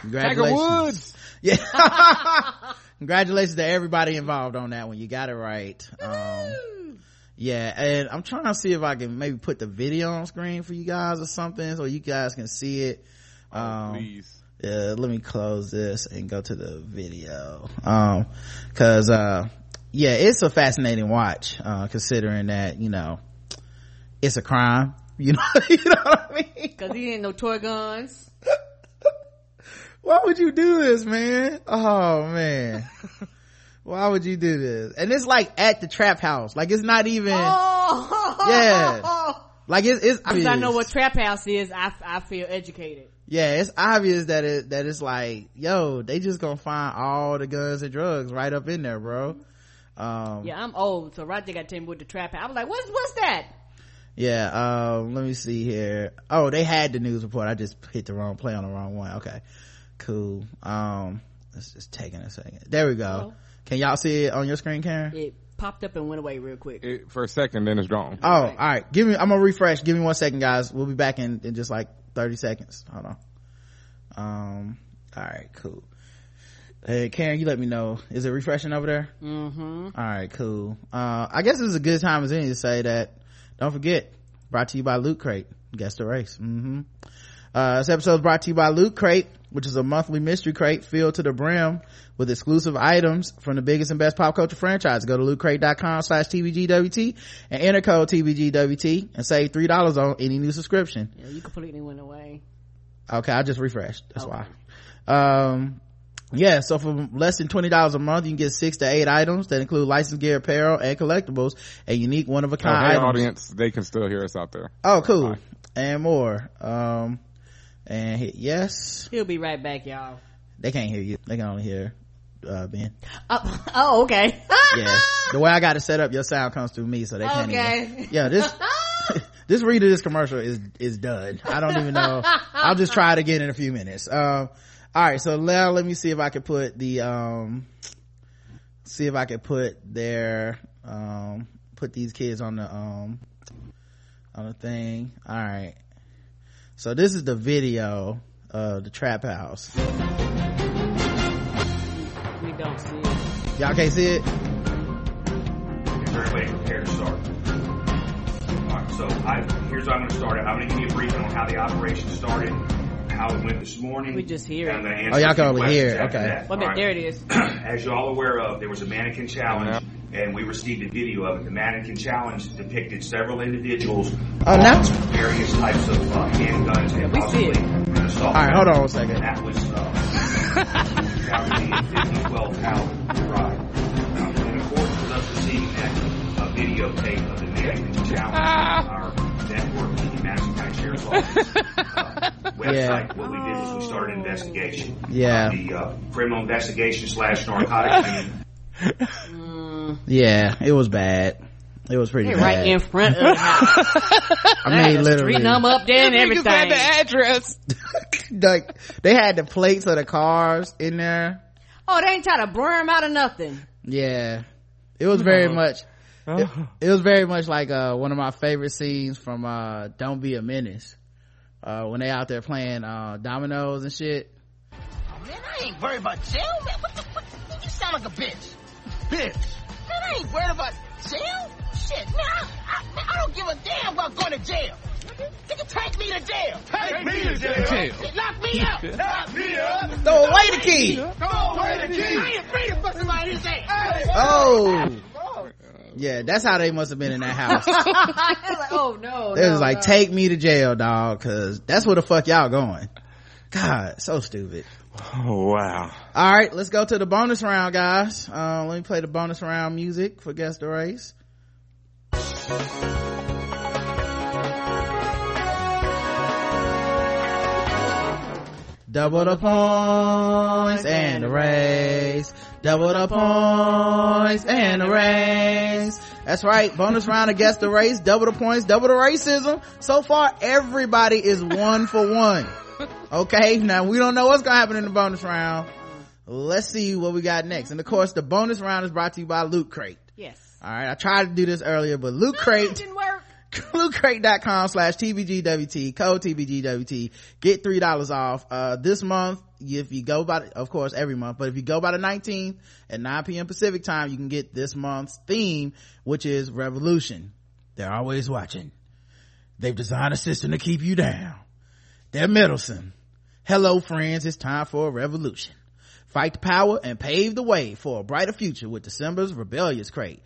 Tiger Congratulations. Woods. Yeah. Congratulations to everybody involved on that one. You got it right. Um, yeah, and I'm trying to see if I can maybe put the video on screen for you guys or something so you guys can see it. Um, Please. uh, let me close this and go to the video. Um, cause, uh, yeah, it's a fascinating watch, uh, considering that, you know, it's a crime. You know, you know what I mean? Cause he ain't no toy guns. Why would you do this, man? Oh man. Why would you do this? And it's like at the trap house. Like it's not even, Oh. Yeah. like it's, it's Cause I know what trap house is. I, I feel educated. Yeah, it's obvious that it, that it's like, yo, they just gonna find all the guns and drugs right up in there, bro. Um, Yeah, I'm old, so Roger got to tell me what the trap. I was like, what's, what's that? Yeah, um, let me see here. Oh, they had the news report. I just hit the wrong play on the wrong one. Okay. Cool. Um, it's just taking a second. There we go. Oh. Can y'all see it on your screen, Karen? It popped up and went away real quick. It, for a second, then it's gone. Oh, all right. Give me, I'm gonna refresh. Give me one second, guys. We'll be back in, in just like 30 seconds. Hold on. Um, all right, cool. Hey, Karen, you let me know. Is it refreshing over there? Mm-hmm. All right, cool. Uh, I guess this is a good time as any to say that. Don't forget, brought to you by Loot Crate. Guess the race. Mm-hmm. Uh, this episode is brought to you by Loot Crate, which is a monthly mystery crate filled to the brim with exclusive items from the biggest and best pop culture franchise. Go to lootcrate.com slash TBGWT and enter code TBGWT and save $3 on any new subscription. Yeah, you completely went away. Okay, I just refreshed. That's Okay. why. Um, yeah, so for less than $20 a month, you can get six to eight items that include licensed gear apparel and collectibles and unique one of a Oh, kind hey, items. audience, they can still hear us out there. Oh, cool. And more. Um, and hit yes. He'll be right back, y'all. They can't hear you. They can only hear, uh, Ben. Oh, oh okay. Yeah. the way I got it set up, your sound comes through me, so they can't Okay. even. Yeah, this, this read of this commercial is, is done. I don't even know. I'll just try it again in a few minutes. Um, all right. So now let me see if I can put the, um, see if I can put their, um, put these kids on the, um, on the thing. All right. So this is the video of the trap house. we don't see it. Y'all can't see it? Very way to prepare to start. Alright, so I, here's how I'm gonna start it. I'm gonna give you a briefing on how the operation started, how it went this morning. We just hear I'm it. Oh, y'all can only hear it. Okay. that. Wait a there it is. As you're all aware of, there was a mannequin challenge, and we received a video of it. The mannequin challenge depicted several individuals Oh, now- various types of uh, handguns and we see possibly it. an assault All right, hold on weapon. one second. And that was uh, found to be a 5012 caliber ride. In accordance with us receiving that uh, videotape of the mannequin challenge, our network, the Madison County Sheriff's Office uh, website, Yeah. what we did is we started an investigation. Yeah. Uh, the uh, criminal investigation slash narcotics unit Yeah, it was bad. It was pretty bad. right in front of the house. I mean, Street literally. number up there and everything. address. like they had the plates of the cars in there Oh, they ain't trying to blur him out of nothing. yeah it was very much it, it was very much like uh one of my favorite scenes from uh don't be a menace uh when they out there playing uh dominoes and shit Man, I ain't worried about jail, man. What the fuck? You sound like a bitch. Bitch. Man, I ain't worried about jail. Shit, man, I, I, man, I don't give a damn about going to jail. Nigga, take me to jail. Take me to jail. Lock me up. Lock me up. throw away the key Throw away the key. I ain't afraid to fuck somebody his ass. oh yeah that's how they must have been in that house like, oh no. It no, was like, no. take me to jail, dog, cause that's where the fuck y'all going. God, so stupid. Wow. All right, let's go to the bonus round, guys. Uh, let me play the bonus round music for Guess the Race. Double the points and the race. Double the points and the race. That's right. Bonus round Guess the Race. Double the points, double the racism. So far, everybody is one for one. Okay, now we don't know what's gonna happen in the bonus round. Let's see what we got next. And of course, the bonus round is brought to you by Loot Crate. Yes. All right, I tried to do this earlier, but Loot Crate, didn't work. lootcrate.com slash tbgwt, code tbgwt, get three dollars off. Uh, this month, if you go by, the, of course, every month, but if you go by the 19th at 9 p.m. Pacific time, you can get this month's theme, which is revolution. They're always watching. They've designed a system to keep you down. They're Middleton. Hello friends, it's time for a revolution. Fight the power and pave the way for a brighter future with December's Rebellious Crate.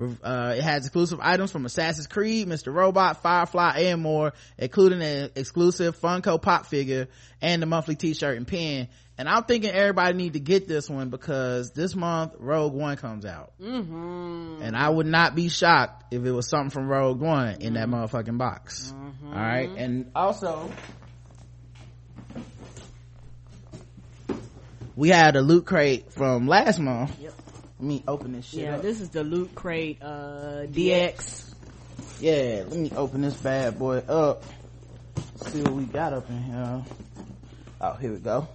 Uh, it has exclusive items from Assassin's Creed, Mr. Robot, Firefly, and more, including an exclusive Funko Pop figure and the monthly t-shirt and pin. And I'm thinking everybody need to get this one because this month Rogue One comes out. Mm-hmm. And I would not be shocked if it was something from Rogue One in that motherfucking box. All right. And also, we had a loot crate from last month. Yep. Let me open this shit Yeah, up. this is the loot crate, uh, DX. yeah, let me open this bad boy up. See what we got up in here. Oh, here we go.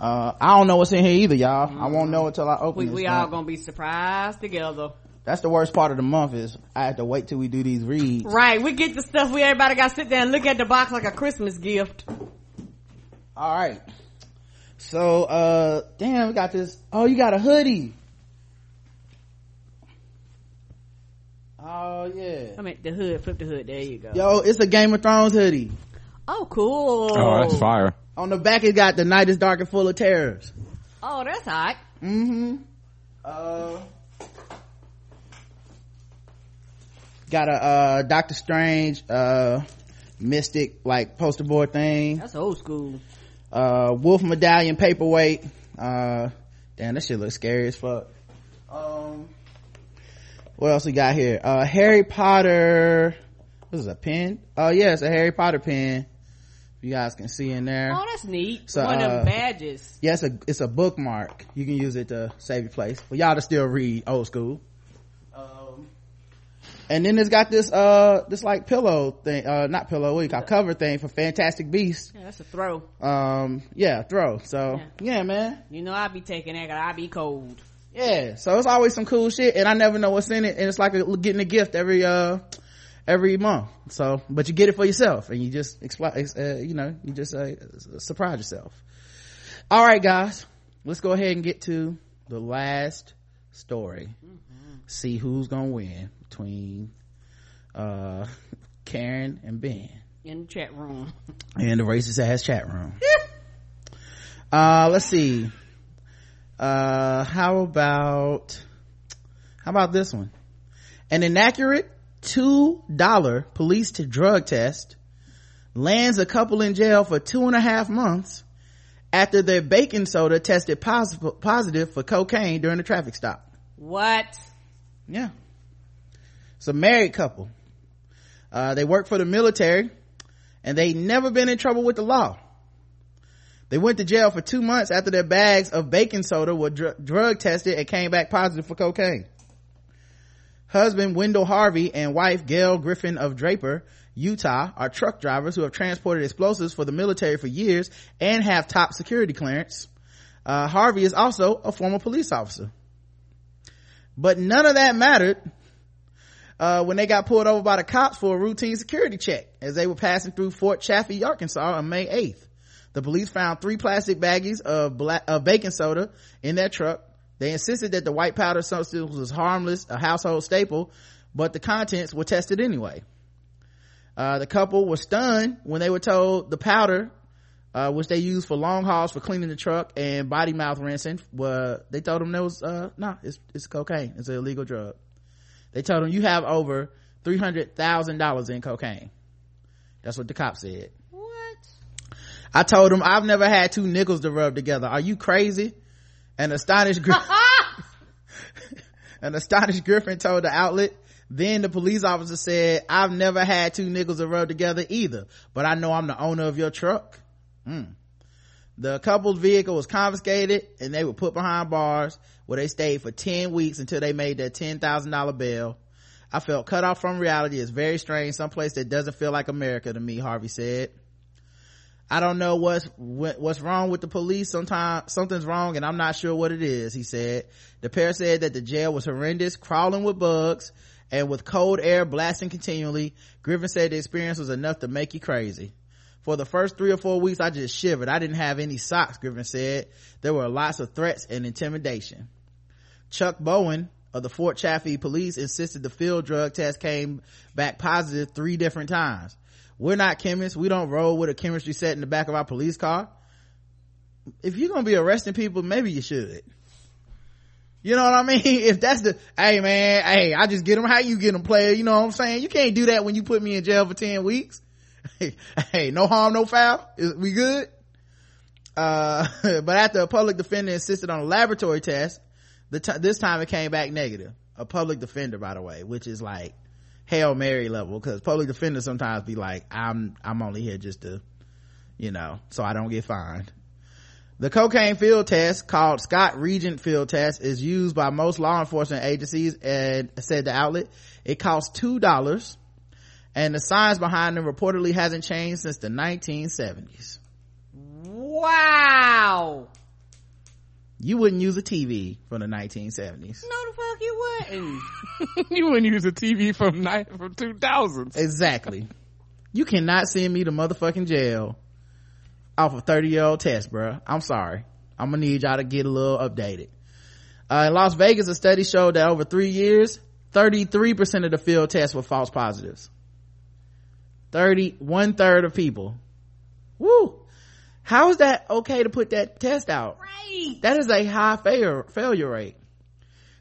Uh, I don't know what's in here either, y'all. I won't know until I open We, this. we all gonna be surprised together. That's the worst part of the month is I have to wait till we do these reads. Right, we get the stuff we everybody gotta sit there and look at the box like a Christmas gift. All right. So, uh, damn, we got this. Oh, you got a hoodie. Oh yeah. I mean, the hood, flip the hood, there you go. Yo, it's a Game of Thrones hoodie. Oh, cool. Oh, that's fire. On the back, it got the night is dark and full of terrors. Oh, that's hot. Mm-hmm. Uh, got a uh Doctor Strange uh mystic like poster board thing. That's old school. Uh, Wolf Medallion paperweight. Uh, damn, that shit looks scary as fuck. Um, what else we got here? Uh, Harry Potter. This is a pen. Oh yeah, it's a Harry Potter pen. If you guys can see in there. Oh, that's neat. So, One of uh, them badges. Yeah, it's a it's a bookmark. You can use it to save your place. For y'all to still read old school. And then it's got this uh this like pillow thing, uh not pillow, what you call cover thing for Fantastic Beasts. Yeah, that's a throw. Um, yeah, throw. So yeah, man, You know I be taking that 'cause I be cold. yeah. So it's always some cool shit, and I never know what's in it, and it's like a, getting a gift every uh every month. So, but you get it for yourself, and you just expl- uh, you know, you just uh, surprise yourself. All right, guys, let's go ahead and get to the last story. See who's gonna win between uh Karen and Ben In the chat room. and the racist ass chat room. uh, let's see. Uh, how about, how about this one? An inaccurate two dollar police to drug test lands a couple in jail for two and a half months after their baking soda tested positive, positive for cocaine during a traffic stop. What? Yeah. It's a married couple. Uh, they work for the military and they never been in trouble with the law. They went to jail for two months after their bags of baking soda were dr- drug tested and came back positive for cocaine. Husband Wendell Harvey and wife Gail Griffin of Draper Utah are truck drivers who have transported explosives for the military for years and have top security clearance. Uh, Harvey is also a former police officer. But none of that mattered uh, when they got pulled over by the cops for a routine security check as they were passing through Fort Chaffee, Arkansas on May 8th. The police found three plastic baggies of black, of baking soda in their truck. They insisted that the white powder substance was harmless, a household staple, but the contents were tested anyway. Uh, the couple were stunned when they were told the powder, uh, which they used for long hauls for cleaning the truck and body mouth rinsing, were, they told them there was, uh, no, it's, it's cocaine. It's an illegal drug. They told him you have over three hundred thousand dollars in cocaine. That's what the cop said. What? I told him I've never had two nickels to rub together. Are you crazy? An astonished Gri- an astonished Griffin told the outlet. Then the police officer said, I've never had two nickels to rub together either, but I know I'm the owner of your truck. Mm. The couple's vehicle was confiscated and they were put behind bars where they stayed for 10 weeks until they made their $10,000 bail. I felt cut off from reality. It's very strange. Someplace that doesn't feel like America to me, Harvey said. I don't know what's, what's wrong with the police. Sometimes something's wrong and I'm not sure what it is, he said. The pair said that the jail was horrendous, crawling with bugs and with cold air blasting continually. Griffin said the experience was enough to make you crazy. For the first three or four weeks, I just shivered. I didn't have any socks, Griffin said. There were lots of threats and intimidation. Chuck Bowen of the Fort Chaffee police insisted the field drug test came back positive three different times. We're not chemists. We don't roll with a chemistry set in the back of our police car. If you're gonna be arresting people, maybe you should. You know what I mean? If that's the, hey man, hey, I just get them how you get them player. You know what I'm saying? You can't do that when you put me in jail for 10 weeks. Hey, hey no harm, no foul. Is we good? Uh, but after a public defender insisted on a laboratory test, the t- this time it came back negative. A public defender, by the way, which is like Hail Mary level, because public defenders sometimes be like, I'm, I'm only here just to, you know, so I don't get fined. The cocaine field test called Scott reagent field test is used by most law enforcement agencies and said the outlet. It costs two dollars and the science behind them reportedly hasn't changed since the 1970s. Wow. You wouldn't use a TV from the 1970s. No, the fuck you wouldn't. you wouldn't use a TV from ni- from 2000s. Exactly. you cannot send me to motherfucking jail off a 30 year old test, bro. I'm sorry. I'm gonna need y'all to get a little updated. Uh, in Las Vegas, a study showed that over three years, 33% of the field tests were false positives. 30, one third of people. Woo! How is that okay to put that test out? Right. That is a high failure, failure rate.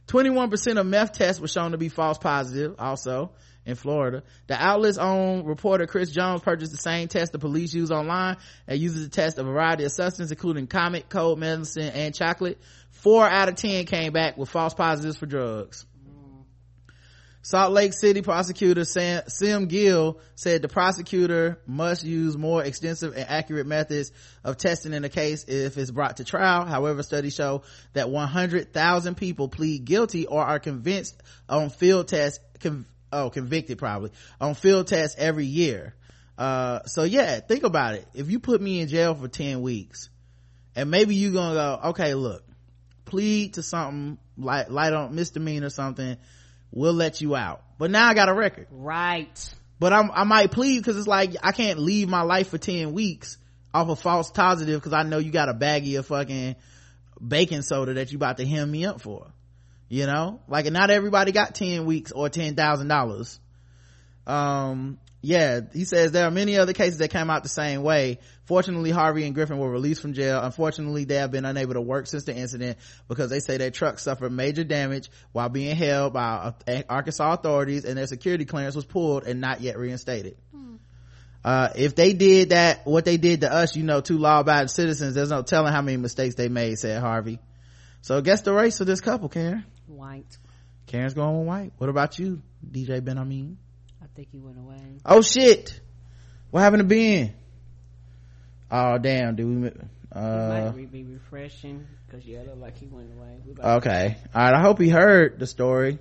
21% of meth tests were shown to be false positive also in Florida. The outlet's own reporter Chris Jones purchased the same test the police use online and uses to test a variety of substances including comet, cold medicine, and chocolate. Four out of ten came back with false positives for drugs. Salt Lake City prosecutor Sam, Sim Gill said the prosecutor must use more extensive and accurate methods of testing in a case if it's brought to trial. However, studies show that 100,000 people plead guilty or are convinced on field tests, con, oh, convicted probably, on field tests every year. Uh, so yeah, think about it. If you put me in jail for 10 weeks and maybe you're gonna go, okay, look, plead to something like light on misdemeanor or something we'll let you out. But now I got a record. Right. But I'm, I might plead because it's like, I can't leave my life for 10 weeks off a false positive because I know you got a baggie of fucking baking soda that you about to hem me up for. You know? Like, not everybody got 10 weeks or $10,000. Um, yeah, he says there are many other cases that came out the same way. Fortunately, Harvey and Griffin were released from jail. Unfortunately, they have been unable to work since the incident because they say their truck suffered major damage while being held by Arkansas authorities and their security clearance was pulled and not yet reinstated. Uh, if they did that, what they did to us, you know, two law-abiding citizens, there's no telling how many mistakes they made, said Harvey. So guess the race for this couple, Karen. White. Karen's going with white. What about you, DJ Benhameen? I think he went away. Oh shit! What happened to Ben? Oh damn, do we? Uh, Might be refreshing because yeah, it looked like he went away. We okay, all right. I hope he heard the story.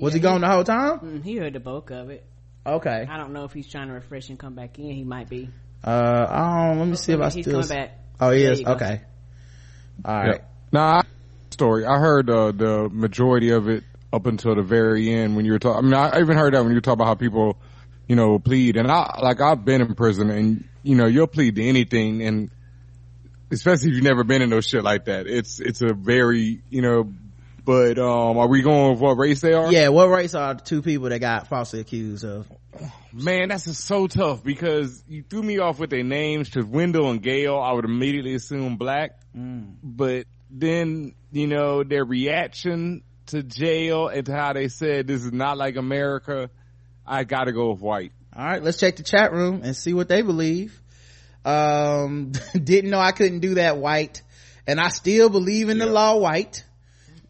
Was he Yeah, gone the whole time? Mm, he heard the bulk of it. Okay. I don't know if he's trying to refresh and come back in. He might be. Uh, oh, let me see if I he's still. coming back. Oh, he There is. you go. Okay. All right. Nah, I- story. I heard uh, the majority of it up until the very end when you were talking. I mean, I even heard that when you were talking about how people, you know, plead. And I like I've been in prison, and you know, you'll plead to anything, and especially if you've never been in no shit like that. It's it's a very you know. But um, are we going with what race they are? Yeah. What race are the two people that got falsely accused of? Man, that's just so tough because you threw me off with their names because Wendell and Gail, I would immediately assume black. But then, you know, their reaction to jail and to how they said this is not like America, I gotta go with white. All right. Let's check the chat room and see what they believe. Um, didn't know I couldn't do that white. And I still believe in the law white.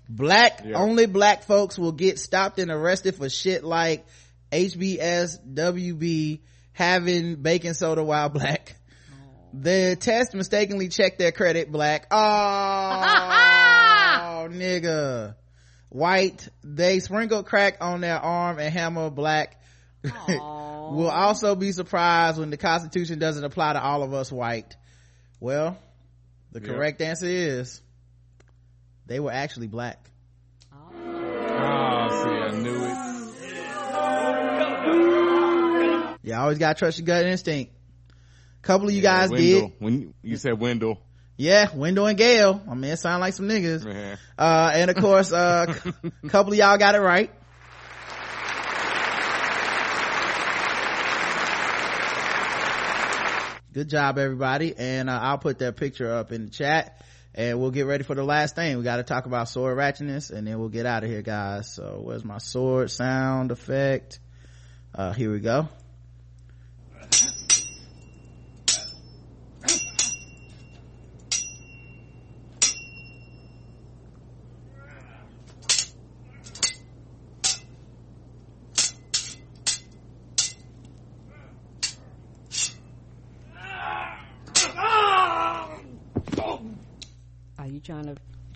Black, Yeah. only black folks will get stopped and arrested for shit like HBS, WB, having baking soda while black. The test mistakenly checked their credit black. Oh, nigga. White, they sprinkle crack on their arm and hammer black. We'll also be surprised when the constitution doesn't apply to all of us white. Well, the Yeah. correct answer is they were actually black. Oh, see, I knew it. You always gotta trust your gut instinct. couple of you Yeah, guys Wendell. did. When you, you said Wendell, Yeah, Wendell and Gale. I mean, it sound like some niggas. man. Uh, and of course, uh, a couple of y'all got it right. Good job, everybody. And uh, I'll put that picture up in the chat and we'll get ready for the last thing. We got to talk about sword ratchetness and then we'll get out of here, guys. So where's my sword sound effect? Uh, here we go.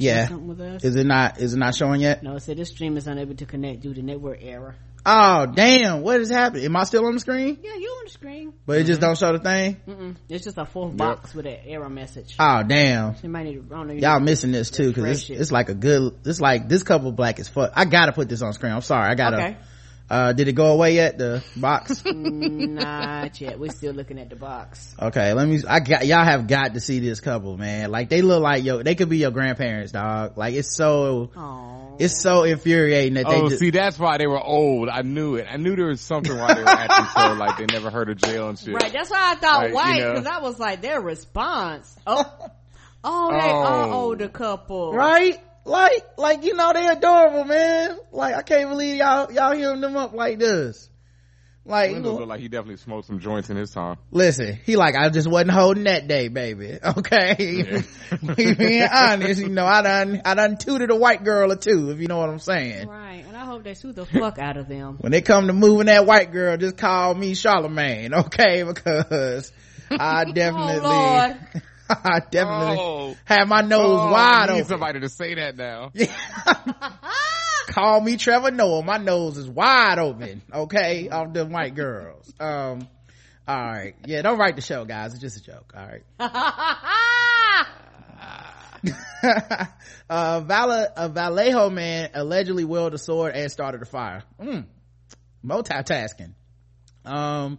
Yeah. something with us? Is it not, is it not showing yet? no, it said this stream is unable to connect due to network error. Oh, damn. What is happening? Am I still on the screen? Yeah, you on the screen. But it just mm-hmm. don't show the thing? Mm-mm. It's just a fourth box with an error message. Oh, damn. You might need to, I don't know, you Y'all missing this too, cause it's, it. it's like a good, it's like, this couple black as fuck. I gotta put this on screen. I'm sorry. I gotta, Okay. Uh, did it go away yet? The box? Not yet. We're still looking at the box. okay, let me, I got, y'all have got to see this couple, man. Like they look like yo, they could be your grandparents, dog. Like it's so, Oh. it's so infuriating that they Oh, just, see, that's why they were old. I knew it. I knew there was something why they were acting so like they never heard of jail and shit. Right, that's why I thought Like, you white, know. because I was like, their response. Oh, oh, they are Oh. older couple. right? Like, like, you know, they adorable, man. Like, I can't believe y'all, y'all hearing them up like this. Like, Wendell looked like he definitely smoked some joints in his time. Listen, he like, I just wasn't holding that day, baby. Okay. Being honest, you know, I done, I done tooted a white girl or two, if you know what I'm saying. Right, and I hope they sue the fuck out of them. When they come to moving that white girl, just call me Charlemagne, okay? Because I oh, definitely, Oh, Lord. I definitely Oh. have my nose Oh, wide I need open. somebody to say that now. Call me Trevor Noah. My nose is wide open, okay? Off the white girls. Um, all right. Yeah, don't write the show, guys. It's just a joke. All right. uh, Val- a Vallejo man allegedly wielded a sword and started a fire. Mm. Multitasking. Um,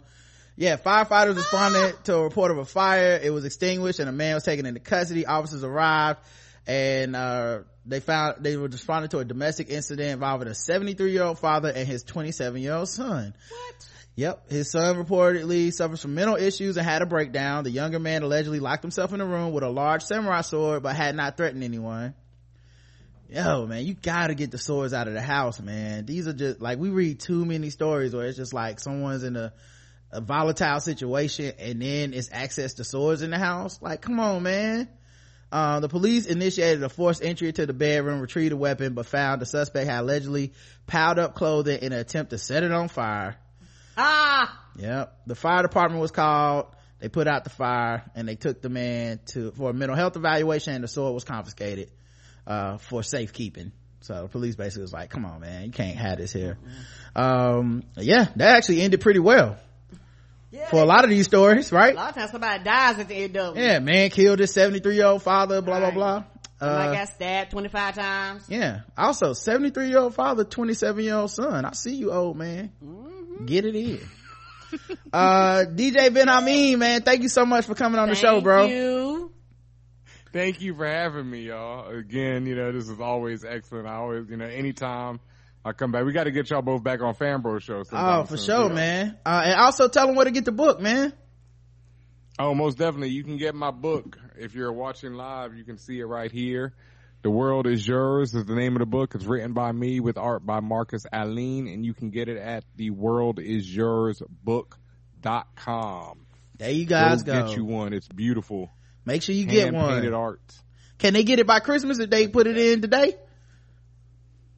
yeah, firefighters responded to a report of a fire. It was extinguished and a man was taken into custody. Officers arrived and, uh, they found, they were responding to a domestic incident involving a 73 year old father and his 27 year old son. What? Yep. His son reportedly suffers from mental issues and had a breakdown. The younger man allegedly locked himself in a room with a large samurai sword, but had not threatened anyone. Yo, man, you gotta get the swords out of the house, man. These are just, like, we read too many stories where it's just like someone's in a, a volatile situation and then it's access to swords in the house. Like, come on, man. Uh, the police initiated a forced entry to the bedroom, retrieved a weapon, but found the suspect had allegedly piled up clothing in an attempt to set it on fire. Ah! Yep. The fire department was called. They put out the fire and they took the man to, for a mental health evaluation and the sword was confiscated, uh, for safekeeping. So the police basically was like, come on, man, you can't have this here. Um, yeah, that actually ended pretty well. Yeah, For a lot of these stories, right? a lot of times somebody dies at the end of it. Yeah, man killed his 73 year old father, blah, Right. blah, blah. Somebody Uh, got stabbed 25 times. yeah. Also, 73 year old father, 27 year old son. I see you, old man. Mm-hmm. Get it in. uh, DJ Benhameen, man, thank you so much for coming on the show, Thank bro. you. Thank you for having me, y'all. Again, you know, this is always excellent. I always, you know, anytime I come back, we got to get y'all both back on Fanbro show. Oh, for soon, sure, you know. man. Uh, and also tell them where to get the book, man. Oh, most definitely. You can get my book. If you're watching live, you can see it right here. The World is Yours is the name of the book. It's written by me with art by Marcus Aline, and you can get it at the World is Yours book.com. There you guys go. go. Get you one. It's beautiful. Make sure you get one. painted art. Can they get it by Christmas if they put it in today?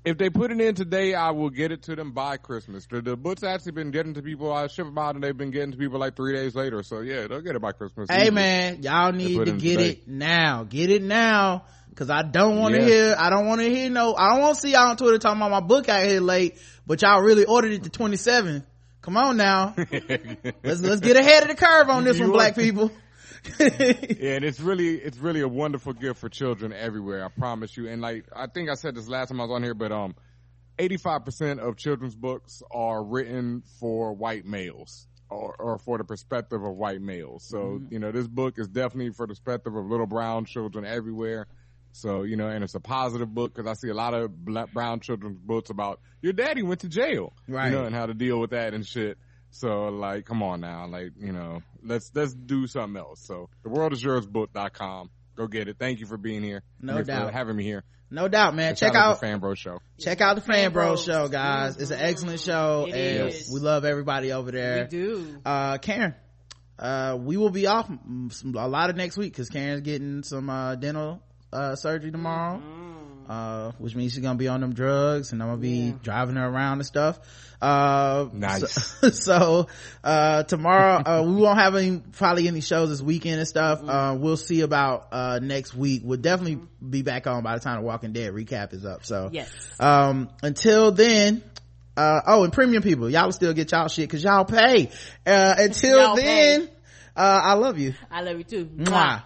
If they put it in today, I will get it to them by Christmas. The, the book's actually been getting to people. I ship them out, and they've been getting to people like three days later. So yeah, they'll get it by Christmas. Hey man, y'all need to get today. it now. Get it now. Cause I don't want to Yeah. hear, I don't want to hear no, I don't want to see y'all on Twitter talking about my book out here late, but y'all really ordered it to 27. Come on now. let's, let's get ahead of the curve on this You one, black people. yeah, and it's really it's really a wonderful gift for children everywhere. I promise you. And like I think I said this last time I was on here, but um, eighty five percent of children's books are written for white males. Or, or for the perspective of white males. So, you know, this book is definitely for the perspective of little brown children everywhere. So, you know, and it's a positive book because I see a lot of black, brown children's books about your daddy went to jail. Right. You know, and how to deal with that and shit. So like, come on now. Like, you know, let's, let's do something else. So the world is yours book.com. Go get it. Thank you for being here. No Thanks for doubt. having me here. No doubt, man. And Check out out, the Fanbro show. check out the Fan Bros Bros. show, guys. It's an excellent show It and is. we love everybody over there. We do. uh karen uh we will be off a lot of next week because karen's getting some uh dental uh surgery tomorrow Mm-hmm. Uh which means she's gonna be on them drugs and i'm gonna be driving her around and stuff uh Nice. so, so, uh tomorrow uh we won't have any probably any shows this weekend and stuff Mm-hmm. uh we'll see about uh next week we'll definitely be back on by the time the walking dead recap is up so Yes. um until then uh oh and premium people y'all will still get y'all shit because y'all pay uh until Y'all then pay. uh i love you I love you too. Mwah.